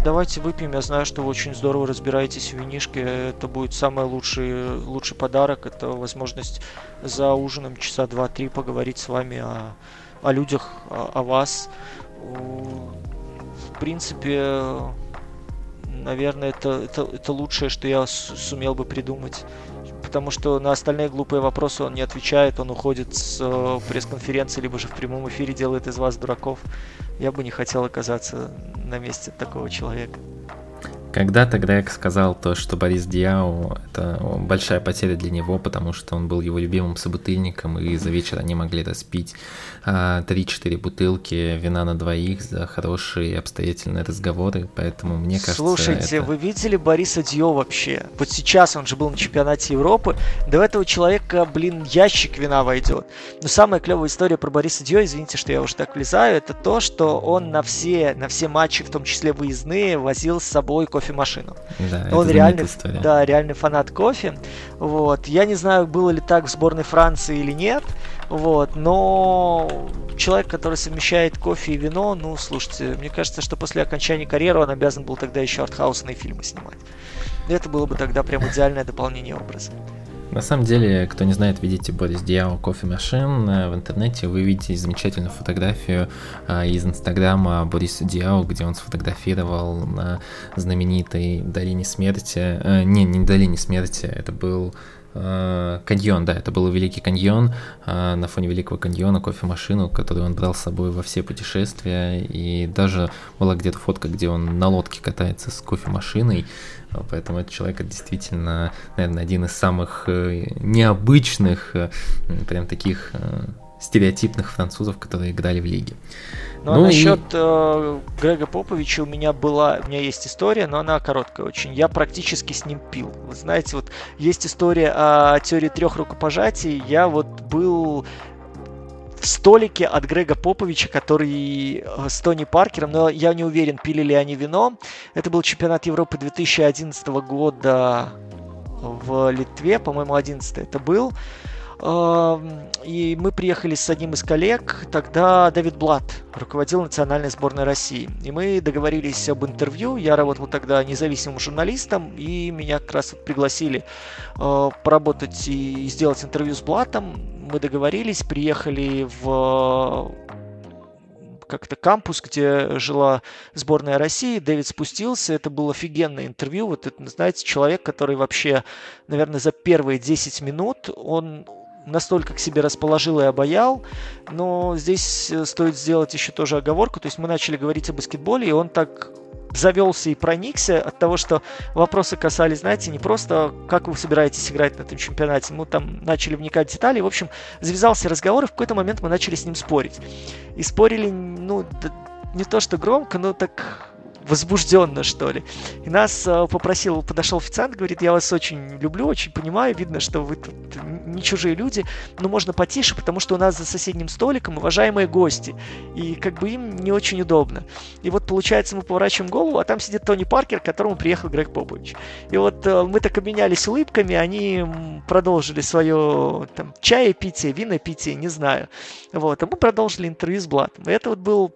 Давайте выпьем. Я знаю, что вы очень здорово разбираетесь в винишке. Это будет самый лучший, лучший подарок. Это возможность за ужином часа два-три поговорить с вами о, о людях, о, о вас. В принципе, наверное, это, это, это лучшее, что я сумел бы придумать потому что на остальные глупые вопросы он не отвечает, он уходит с э, пресс-конференции, либо же в прямом эфире делает из вас дураков. Я бы не хотел оказаться на месте такого человека. Когда-то Грег сказал то, что Борис Диау – это большая потеря для него, потому что он был его любимым собутыльником, и за вечер они могли распить 3-4 а, бутылки вина на двоих за хорошие обстоятельные разговоры, поэтому мне кажется... Слушайте, это... вы видели Бориса Дио вообще? Вот сейчас он же был на чемпионате Европы, в этого человека, блин, ящик вина войдет. Но самая клевая история про Бориса Дио, извините, что я уже так влезаю, это то, что он на все, на все матчи, в том числе выездные, возил с собой кофе кофемашину. Да, Он реальный, да, реальный фанат кофе. Вот. Я не знаю, было ли так в сборной Франции или нет. Вот, но человек, который совмещает кофе и вино, ну, слушайте, мне кажется, что после окончания карьеры он обязан был тогда еще артхаусные фильмы снимать. Это было бы тогда прям идеальное дополнение образа. На самом деле, кто не знает, видите Борис Диао Кофе Машин в интернете, вы видите замечательную фотографию а, из Инстаграма Бориса Диао, где он сфотографировал на знаменитой долине смерти. Не, не долине смерти, это был Э, каньон, да, это был Великий каньон, э, на фоне Великого каньона кофемашину, которую он брал с собой во все путешествия, и даже была где-то фотка, где он на лодке катается с кофемашиной, поэтому этот человек действительно, наверное, один из самых э, необычных, прям таких стереотипных французов, которые играли в лиге. Ну, а ну а насчет э, Грега Поповича у меня была, у меня есть история, но она короткая очень. Я практически с ним пил. Вы знаете, вот есть история о теории трех рукопожатий. Я вот был в столике от Грега Поповича, который э, с Тони Паркером, но я не уверен, пили ли они вино. Это был чемпионат Европы 2011 года в Литве, по-моему, 11 это был. И мы приехали с одним из коллег, тогда Давид Блат руководил национальной сборной России. И мы договорились об интервью, я работал тогда независимым журналистом, и меня как раз пригласили а, поработать и сделать интервью с Блатом. Мы договорились, приехали в как-то кампус, где жила сборная России. Дэвид спустился, это было офигенное интервью. Вот это, знаете, человек, который вообще, наверное, за первые 10 минут, он настолько к себе расположил и обаял, но здесь э, стоит сделать еще тоже оговорку, то есть мы начали говорить о баскетболе, и он так завелся и проникся от того, что вопросы касались, знаете, не просто как вы собираетесь играть на этом чемпионате, мы там начали вникать в детали, в общем, завязался разговор, и в какой-то момент мы начали с ним спорить. И спорили, ну, не то что громко, но так возбужденно, что ли. И нас э, попросил, подошел официант, говорит, я вас очень люблю, очень понимаю, видно, что вы тут не чужие люди, но можно потише, потому что у нас за соседним столиком уважаемые гости, и как бы им не очень удобно. И вот получается, мы поворачиваем голову, а там сидит Тони Паркер, к которому приехал Грег Попович. И вот э, мы так обменялись улыбками, они продолжили свое там, чаепитие, винопитие, не знаю. Вот, а мы продолжили интервью с Блатом. И это вот был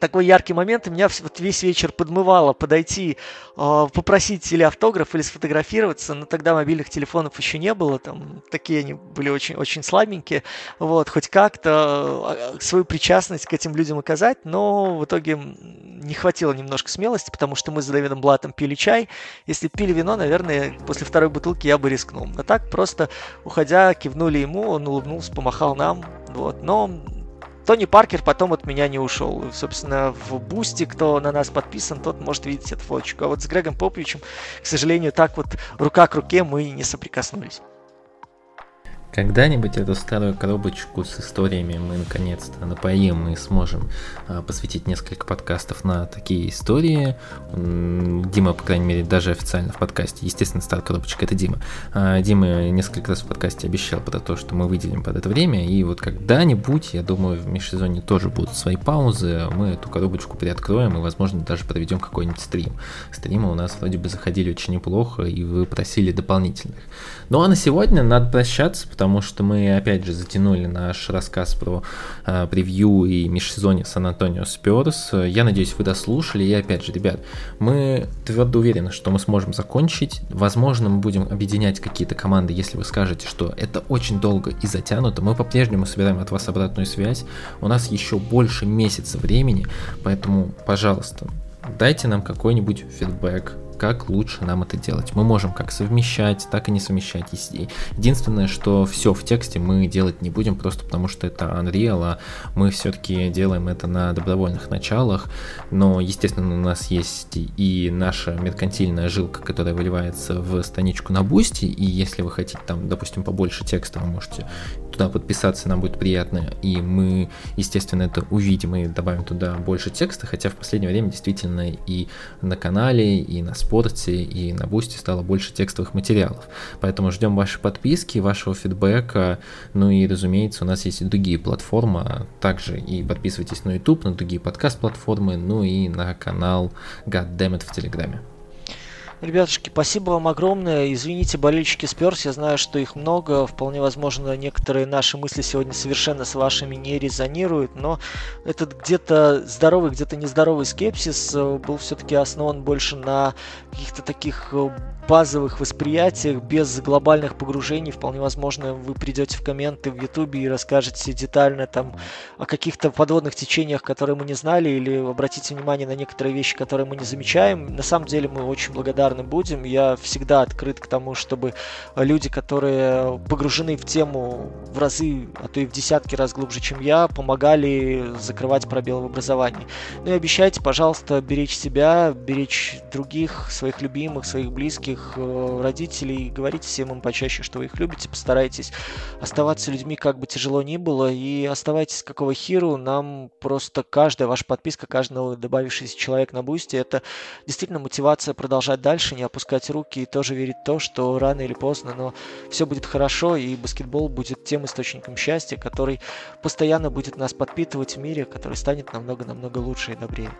такой яркий момент, и меня вот весь вечер подмывало подойти, э, попросить или автограф, или сфотографироваться, но тогда мобильных телефонов еще не было, там такие они были очень, очень слабенькие, вот, хоть как-то а, свою причастность к этим людям оказать, но в итоге не хватило немножко смелости, потому что мы с Давидом Блатом пили чай, если пили вино, наверное, после второй бутылки я бы рискнул, а так просто, уходя, кивнули ему, он улыбнулся, помахал нам, вот, но Тони Паркер потом от меня не ушел. Собственно, в Бусти, кто на нас подписан, тот может видеть эту фоточку. А вот с Грегом Поповичем, к сожалению, так вот рука к руке мы не соприкоснулись. Когда-нибудь эту старую коробочку с историями мы наконец-то напоим и сможем а, посвятить несколько подкастов на такие истории. Дима, по крайней мере, даже официально в подкасте, естественно, старая коробочка это Дима. А, Дима несколько раз в подкасте обещал про то, что мы выделим под это время, и вот когда-нибудь, я думаю, в межсезонье тоже будут свои паузы, мы эту коробочку приоткроем и, возможно, даже проведем какой-нибудь стрим. Стримы у нас вроде бы заходили очень неплохо, и вы просили дополнительных. Ну а на сегодня надо прощаться, потому что мы опять же затянули наш рассказ про э, превью и межсезонье Сан-Антонио Спёрс. Я надеюсь, вы дослушали. И опять же, ребят, мы твердо уверены, что мы сможем закончить. Возможно, мы будем объединять какие-то команды, если вы скажете, что это очень долго и затянуто. Мы по-прежнему собираем от вас обратную связь. У нас еще больше месяца времени, поэтому, пожалуйста, дайте нам какой-нибудь фидбэк, как лучше нам это делать. Мы можем как совмещать, так и не совмещать. Единственное, что все в тексте мы делать не будем, просто потому что это Unreal, а мы все-таки делаем это на добровольных началах. Но, естественно, у нас есть и наша меркантильная жилка, которая выливается в страничку на бусте, и если вы хотите там, допустим, побольше текста, вы можете туда подписаться, нам будет приятно, и мы, естественно, это увидим и добавим туда больше текста, хотя в последнее время действительно и на канале, и на спорте, и на бусте стало больше текстовых материалов. Поэтому ждем ваши подписки, вашего фидбэка, ну и, разумеется, у нас есть и другие платформы, также и подписывайтесь на YouTube, на другие подкаст-платформы, ну и на канал Goddammit в Телеграме. Ребятушки, спасибо вам огромное. Извините, болельщики Сперс, я знаю, что их много. Вполне возможно, некоторые наши мысли сегодня совершенно с вашими не резонируют, но этот где-то здоровый, где-то нездоровый скепсис э, был все-таки основан больше на каких-то таких э, базовых восприятиях, без глобальных погружений. Вполне возможно, вы придете в комменты в Ютубе и расскажете детально там о каких-то подводных течениях, которые мы не знали, или обратите внимание на некоторые вещи, которые мы не замечаем. На самом деле мы очень благодарны будем. Я всегда открыт к тому, чтобы люди, которые погружены в тему в разы, а то и в десятки раз глубже, чем я, помогали закрывать пробелы в образовании. Ну и обещайте, пожалуйста, беречь себя, беречь других, своих любимых, своих близких, своих э, родителей, говорите всем им почаще, что вы их любите, постарайтесь оставаться людьми, как бы тяжело ни было, и оставайтесь какого хиру, нам просто каждая ваша подписка, каждый новый добавившийся человек на бусте, это действительно мотивация продолжать дальше, не опускать руки и тоже верить в то, что рано или поздно, но все будет хорошо, и баскетбол будет тем источником счастья, который постоянно будет нас подпитывать в мире, который станет намного-намного лучше и добрее.